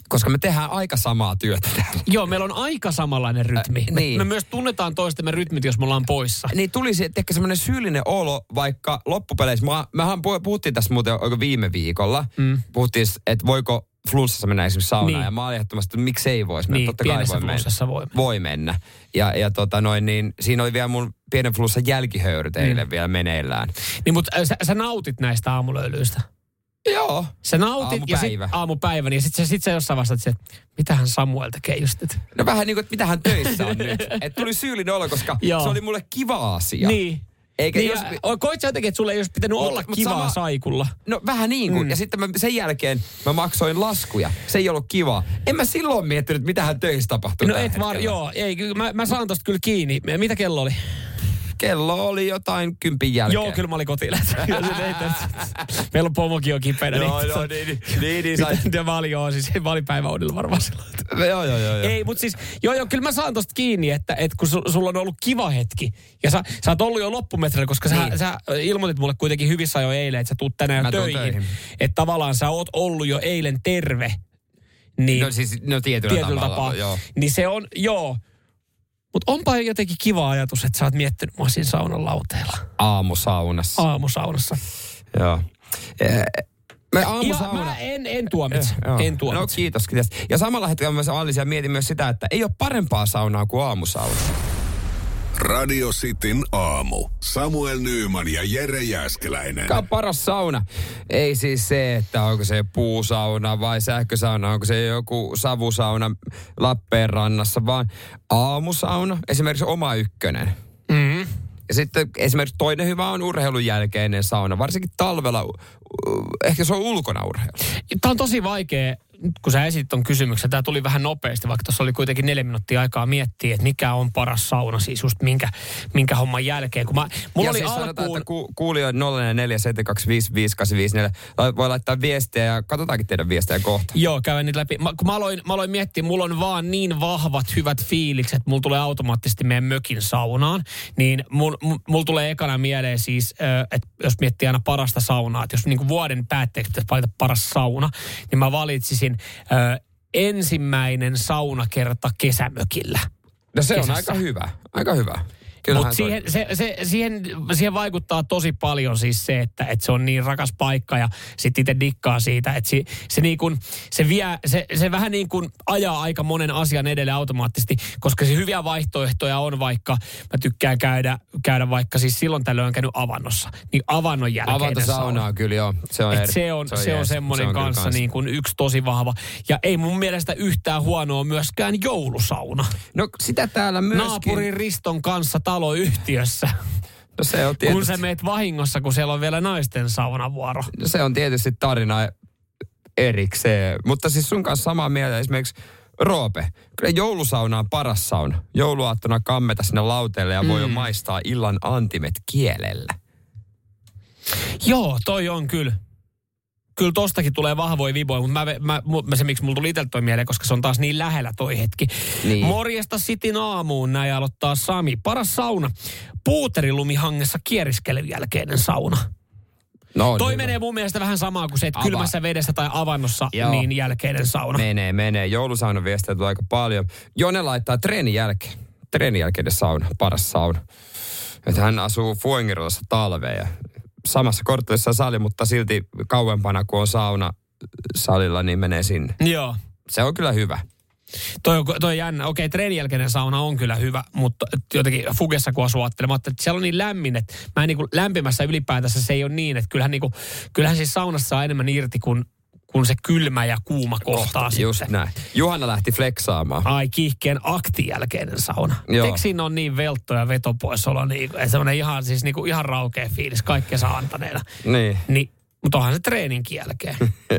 S2: koska me tehdään aika samaa työtä täällä.
S3: Joo, meillä on aika samanlainen rytmi.
S2: Äh,
S3: me,
S2: niin.
S3: me myös tunnetaan toistemme rytmit, jos me ollaan poissa.
S2: Niin tuli se ehkä semmoinen syyllinen olo, vaikka loppupeleissä, mä, mehän pu- puhuttiin tässä muuten viime viikolla, mm. puhuttiin, että voiko flunssassa mennä esimerkiksi saunaan,
S3: Niin.
S2: ja mä olin ehdottomasti, että miksei voisi mennä,
S3: Niin,
S2: totta kai mennä.
S3: voi mennä.
S2: voi mennä. Ja, ja tota noin, niin siinä oli vielä mun pienen flunssan jälkihöyryt eilen vielä meneillään.
S3: Niin, mutta äh, sä, sä nautit näistä aamulöylyistä.
S2: Joo.
S3: Sä nautit ja sit
S2: Aamupäivä.
S3: aamupäivän ja sit, sä- sit sä jossain vastaat, että mitähän Samuel tekee just nyt.
S2: No vähän niin kuin, että mitähän töissä on nyt. Että tuli syyllinen olo, koska
S3: Joo.
S2: se oli mulle kiva asia.
S3: Niin.
S2: Eikä
S3: niin
S2: jos-
S3: ja, koit sä jotenkin, että sulle ei olisi pitänyt olla
S2: mut
S3: kivaa
S2: sama-
S3: saikulla?
S2: No vähän niin kuin. Mm. Ja sitten mä, sen jälkeen mä maksoin laskuja. Se ei ollut kivaa. En mä silloin miettinyt, mitä hän töissä tapahtui.
S3: No et vaan, joo, ei, mä, mä saan tosta kyllä kiinni. Mitä kello oli?
S2: Kello oli jotain kympin jälkeen.
S3: Joo, kyllä mä olin kotilla. Meillä on pomokin jo kipeänä.
S2: Joo, joo, niin, niin, niin, niin sai.
S3: Mä olin, joo, siis mä olin päiväunilla varmaan silloin.
S2: Joo, joo, joo. joo.
S3: Ei, mutta siis, joo, joo, kyllä mä saan tosta kiinni, että, että kun su, sulla on ollut kiva hetki, ja sä, sä oot ollut jo loppumetrillä, koska sä,
S2: Niin.
S3: sä ilmoitit mulle kuitenkin hyvissä jo eilen, että sä tuut tänään töihin.
S2: töihin.
S3: Että tavallaan sä oot ollut jo eilen terve. Niin,
S2: No siis, no tietyllä,
S3: tietyllä
S2: tavalla.
S3: tapaa.
S2: Joo.
S3: Niin se on, joo. Mutta onpa jotenkin kiva ajatus, että sä oot miettinyt mua siinä saunan lauteella.
S2: Aamusaunassa.
S3: Aamusaunassa.
S2: Joo. Eh, Me
S3: Ja
S2: aamusauna.
S3: mä en, en tuomitse.
S2: Joo.
S3: En
S2: No
S3: tuomitse.
S2: kiitos, kiitos. Ja samalla hetkellä mä ja mietin myös sitä, että ei ole parempaa saunaa kuin aamusauna.
S1: Radio Cityn aamu. Samuel Nyyman ja Jere Jäskeläinen.
S2: Mikä on paras sauna? Ei siis se, että onko se puusauna vai sähkösauna, onko se joku savusauna Lappeenrannassa, vaan aamusauna, esimerkiksi oma ykkönen.
S3: Mm.
S2: Ja sitten esimerkiksi toinen hyvä on urheilun jälkeinen sauna, varsinkin talvella, ehkä se on ulkona urheilu.
S3: Tämä on tosi vaikea, nyt kun sä esitit ton kysymyksen. Tämä tuli vähän nopeasti, vaikka tuossa oli kuitenkin neljä minuuttia aikaa miettiä, että mikä on paras sauna, siis just minkä, minkä homman jälkeen. Kun mä, mulla
S2: ja
S3: oli
S2: siis sanotaan,
S3: alkuun...
S2: että ku, kuulijoita 047255854 voi laittaa viestiä ja katsotaankin teidän viestejä kohta.
S3: Joo, käyn niitä läpi. Mä, kun mä aloin, mä aloin miettiä, mulla on vaan niin vahvat, hyvät fiilikset, mulla tulee automaattisesti meidän mökin saunaan. Niin mulla mul, tulee ekana mieleen siis, että jos miettii aina parasta saunaa, että jos niin vuoden päätteeksi pitäisi valita paras sauna, niin mä valitsisin ö, ensimmäinen saunakerta kesämökillä.
S2: No se on
S3: Kesässä.
S2: aika hyvä, aika hyvä.
S3: Mutta siihen, se, se, siihen, siihen vaikuttaa tosi paljon siis se, että, että se on niin rakas paikka ja sitten itse dikkaa siitä, että se, se, niin kuin, se, vie, se, se vähän niin kuin ajaa aika monen asian edelle automaattisesti, koska se hyviä vaihtoehtoja on vaikka, mä tykkään käydä, käydä vaikka siis silloin tällöin on käynyt avannossa, niin avannon jälkeinen
S2: Avantosaunaa
S3: sauna.
S2: kyllä joo. Se on, eri-
S3: se on, se on, semmoinen
S2: Se on kyllä
S3: kanssa
S2: kans.
S3: niin kuin yksi tosi vahva. Ja ei mun mielestä yhtään huonoa myöskään joulusauna.
S2: No sitä täällä myöskin.
S3: Naapurin Riston kanssa taloyhtiössä.
S2: No se on
S3: Kun
S2: tietysti,
S3: sä meet vahingossa, kun siellä on vielä naisten saunavuoro.
S2: no se on tietysti tarina erikseen. Mutta siis sun kanssa samaa mieltä esimerkiksi Roope, kyllä joulusauna on paras sauna. Jouluaattona kammeta sinne lauteelle ja voi
S3: Mm.
S2: jo maistaa illan antimet kielellä.
S3: Joo, toi on kyllä. Kyllä tostakin tulee vahvoja viboja, mutta mä, mä, mä, se miksi mulla tuli itselle toi mieleen, koska se on taas niin lähellä toi hetki.
S2: Niin.
S3: Morjesta Sitin aamuun, näin aloittaa Sami. Paras sauna. Puuterilumihangessa kieriskelyn jälkeinen sauna.
S2: No,
S3: Toi
S2: hyvä.
S3: menee mun mielestä vähän samaa kuin se, että
S2: Ava-
S3: kylmässä vedessä tai avannossa
S2: Joo.
S3: niin jälkeinen sauna.
S2: Menee, menee. Joulusaunan viestejä tulee aika paljon. Jone laittaa treenin jälkeen. Treenin jälkeinen sauna, paras sauna. Että hän asuu Fuengirossa talveen ja samassa korttelissa sali, mutta silti kauempana kuin on sauna salilla, niin menee sinne.
S3: Joo.
S2: Se on kyllä hyvä.
S3: Toi on, toi on jännä. Okei, treenin jälkeinen sauna on kyllä hyvä, mutta jotenkin Fugessa kun asuu että siellä on niin lämmin, että mä en niin kuin lämpimässä ylipäätänsä se ei ole niin, että kyllähän, niin kuin, kyllähän siis saunassa saa enemmän irti kuin, kuin se kylmä ja kuuma kohtaa
S2: Just
S3: sitten.
S2: näin. Juhanna lähti flexaamaan.
S3: Ai kiihkeen aktin jälkeinen sauna.
S2: Joo.
S3: Eikö siinä on niin veltto ja veto pois olla niin, semmoinen ihan, siis niin kuin ihan raukea fiilis, kaikkea saa antaneena.
S2: Niin.
S3: Niin Mutta onhan se treeninkin jälkeen.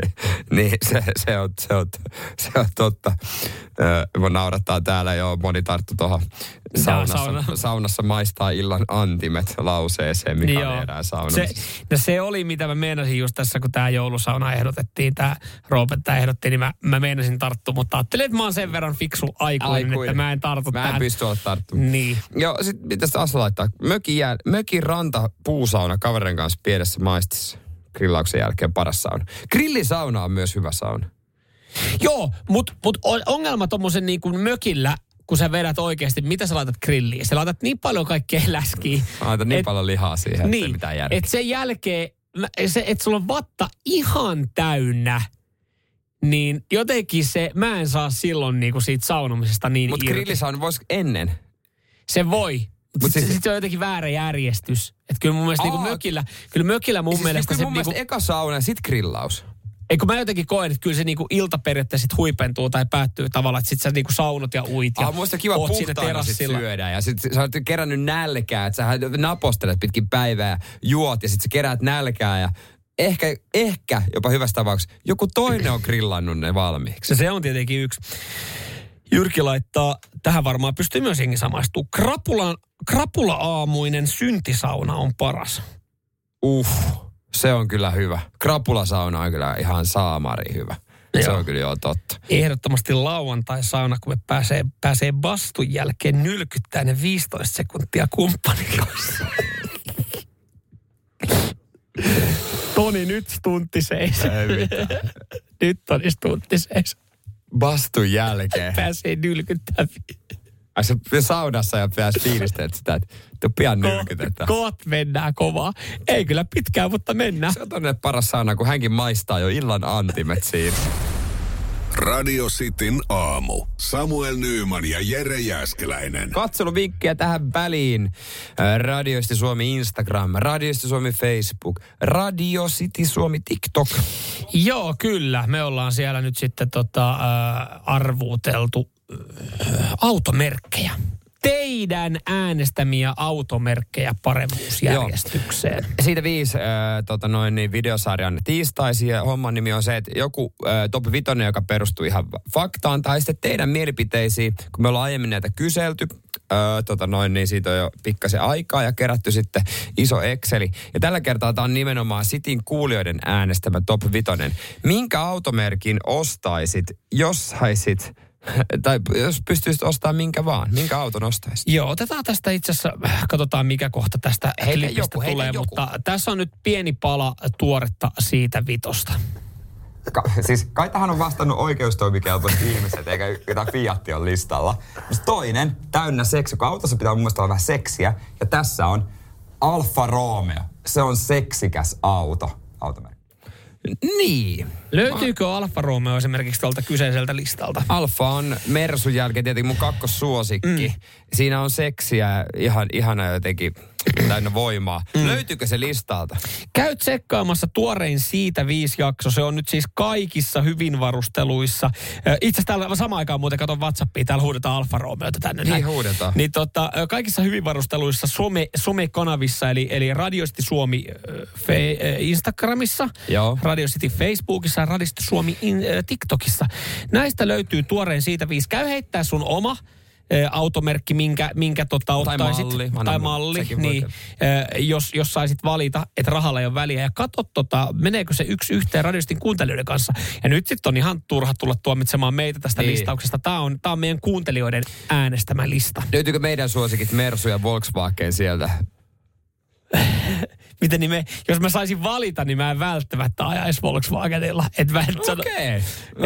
S2: niin, se, se, on, se, on, se on totta. Ö, naurattaa täällä jo moni tarttu tuohon saunassa,
S3: sauna.
S2: saunassa maistaa illan antimet lauseeseen, mikä
S3: Joo.
S2: on saunassa.
S3: Se, no se oli, mitä mä meinasin just tässä, kun tämä joulusauna ehdotettiin, tämä Roope tämä ehdotti, niin mä, mä meinasin tarttua, mutta ajattelin, että mä oon sen verran fiksu aikuinen,
S2: Aikuinen.
S3: että mä en tartu
S2: Mä en
S3: tähän.
S2: pysty olla tarttumaan.
S3: Niin.
S2: Joo, sit mitä sitä Asa laittaa? Mökin, jää, mökin ranta puusauna kaverin kanssa pienessä maistissa. Grillauksen jälkeen paras sauna. Grillisauna on myös hyvä sauna.
S3: Joo, mutta mut on- ongelma tuommoisen niin kuin mökillä, kun sä vedät oikeasti, mitä sä laitat grilliin? Sä laitat niin paljon kaikkea läskiä.
S2: Laitan niin
S3: Et-
S2: paljon lihaa siihen, että
S3: Niin,
S2: mitään järkeä.
S3: että sen jälkeen, se, että sulla on vatta ihan täynnä, niin jotenkin se, mä en saa silloin niinku siitä saunomisesta niin
S2: Mutta grillisauna voisi ennen.
S3: Se voi. Mutta
S2: Mut
S3: sitten
S2: siis-
S3: sit se on jotenkin väärä järjestys. Että kyllä mun mielestä niinku
S2: Aa,
S3: mökillä, kyllä mökillä mun
S2: siis
S3: mielestä
S2: kyllä
S3: se
S2: mun
S3: niinku,
S2: mielestä eka sauna ja sit grillaus.
S3: ei kun mä jotenkin koen, että kyllä se niinku ilta periaatteessa sit huipentuu tai päättyy tavallaan, että sit sä niinku saunot ja uit ja
S2: Ah, muista kiva
S3: oot siinä
S2: puhtaana sit
S3: terassilla.
S2: syödään. Ja sit sä oot kerännyt nälkää, että sä napostelet pitkin päivää ja juot ja sit sä keräät nälkää ja ehkä, ehkä jopa hyvässä tapauksessa joku toinen on grillannut ne valmiiksi.
S3: Se on tietenkin yksi. Jyrki laittaa, tähän varmaan pystyy myös jengi samaistumaan. Krapula, krapula-aamuinen syntisauna on paras.
S2: Uh, se on kyllä hyvä. Krapulasauna on kyllä ihan saamari hyvä. Se
S3: Joo.
S2: on kyllä joo totta.
S3: Ehdottomasti lauantai-sauna, kun me pääsee, pääsee bastun jälkeen nylkyttää ne 15 sekuntia kumppanin kanssa. Toni, nyt stuntti seis. Nyt Toni stuntti seis.
S2: Bastun jälkeen.
S3: Pääsee nylkyttämään.
S2: Ai se saunassa ja pääsi fiilistelemään sitä, että tuu pian nylkytetään.
S3: Koot mennään kovaa. Ei kyllä pitkään, mutta mennään.
S2: Se on tonne paras sauna, kun hänkin maistaa jo illan antimet siinä.
S1: Radio Cityn aamu. Samuel Nyyman ja Jere Jäskeläinen.
S2: Katseluvinkkejä tähän väliin. Ää, Radioisti Suomi Instagram, Radioisti Suomi Facebook, Radio City Suomi TikTok.
S3: Joo, kyllä. Me ollaan siellä nyt sitten tota, äh, arvuuteltu äh, automerkkejä. Teidän äänestämiä automerkkejä paremmuusjärjestykseen.
S2: Siitä viisi äh, tota noin, niin videosarjan tiistaisia. Homman nimi on se, että joku äh, top vitonen, joka perustuu ihan faktaan, tai sitten teidän mielipiteisiin, kun me ollaan aiemmin näitä kyselty, äh, tota noin, niin siitä on jo pikkasen aikaa ja kerätty sitten iso Exceli. Ja tällä kertaa tämä on nimenomaan Sitin kuulijoiden äänestämä top vitonen. Minkä automerkin ostaisit, jos saisit, tai jos pystyisit ostamaan minkä vaan, minkä auton ostaisit?
S3: Joo, otetaan tästä itse asiassa, katsotaan mikä kohta tästä klipistä
S2: joku,
S3: tulee,
S2: joku.
S3: mutta tässä on nyt pieni pala tuoretta siitä vitosta.
S2: Ka- siis kai tähän on vastannut oikeustoimikelpoiset ihmiset, eikä jotain Fiatti on listalla. Mutta toinen, täynnä seksi, kun autossa pitää mun mielestä olla vähän seksiä. Ja tässä on Alfa Romeo. Se on seksikäs auto. Automerkki. Niin.
S3: Löytyykö Alfa Romeo esimerkiksi tuolta kyseiseltä listalta?
S2: Alfa on Mersun jälkeen tietenkin mun kakkossuosikki. Mm. Siinä on seksiä ihan, ihana jotenkin täynnä voimaa. Mm. Löytyykö se listalta?
S3: Käy tsekkaamassa tuorein siitä viisi jakso. Se on nyt siis kaikissa hyvin varusteluissa. Itse asiassa täällä samaan aikaan muuten katon WhatsAppia, täällä huudetaan Alfa Romeota tänne.
S2: Niin
S3: näin.
S2: huudetaan.
S3: Niin tota, kaikissa hyvin varusteluissa some, somekanavissa, eli, eli Radiosti Suomi ö, fe, Instagramissa,
S2: Joo.
S3: Radio City Facebookissa ja Radiosti Suomi in, TikTokissa. Näistä löytyy tuorein siitä viisi. Käy heittää sun oma automerkki, minkä, minkä tota
S2: Tai
S3: ottaisit.
S2: malli.
S3: Tai malli,
S2: sekin voi
S3: niin. jos, jos saisit valita, että rahalla ei ole väliä. Ja katso, tota, meneekö se yksi yhteen radiostin kuuntelijoiden kanssa. Ja nyt sitten on ihan turha tulla tuomitsemaan meitä tästä
S2: Niin.
S3: listauksesta. Tämä on, tää on meidän kuuntelijoiden äänestämä lista.
S2: Löytyykö meidän suosikit Mersu ja Volkswagen sieltä?
S3: Miten niin me, jos mä saisin valita, niin mä en välttämättä ajaisi Volkswagenilla. Et mä en sano,
S2: Okei.
S3: et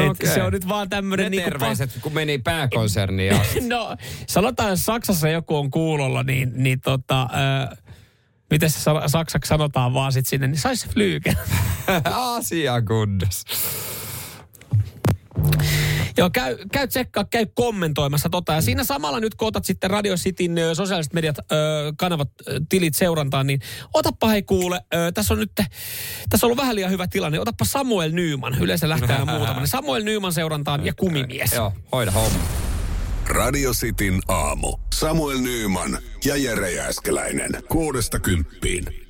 S2: okei.
S3: Se on nyt vaan
S2: Ne
S3: tämmöinen... niinku
S2: terveiset, kun meni pääkonserniin asti.
S3: No, sanotaan, jos Saksassa joku on kuulolla, niin, niin tota... Ö, miten se sa- saksaksi sanotaan vaan sit sinne, niin saisi flyyken.
S2: Asia.
S3: Joo, käy, käy tsekkaa, käy kommentoimassa tota. Ja siinä samalla nyt kun otat sitten Radio Cityn ö, sosiaaliset mediat, ö, kanavat, ö, tilit seurantaan, niin otappa hei kuule, ö, tässä on nyt, tässä on ollut vähän liian hyvä tilanne. Otappa Samuel Nyyman, yleensä lähtee aina muutama. Samuel Nyyman seurantaan ja kumimies.
S2: Joo, hoida homma.
S1: Radio Cityn aamu. Samuel Nyyman ja Jere Jäskeläinen. Kuudesta kymppiin.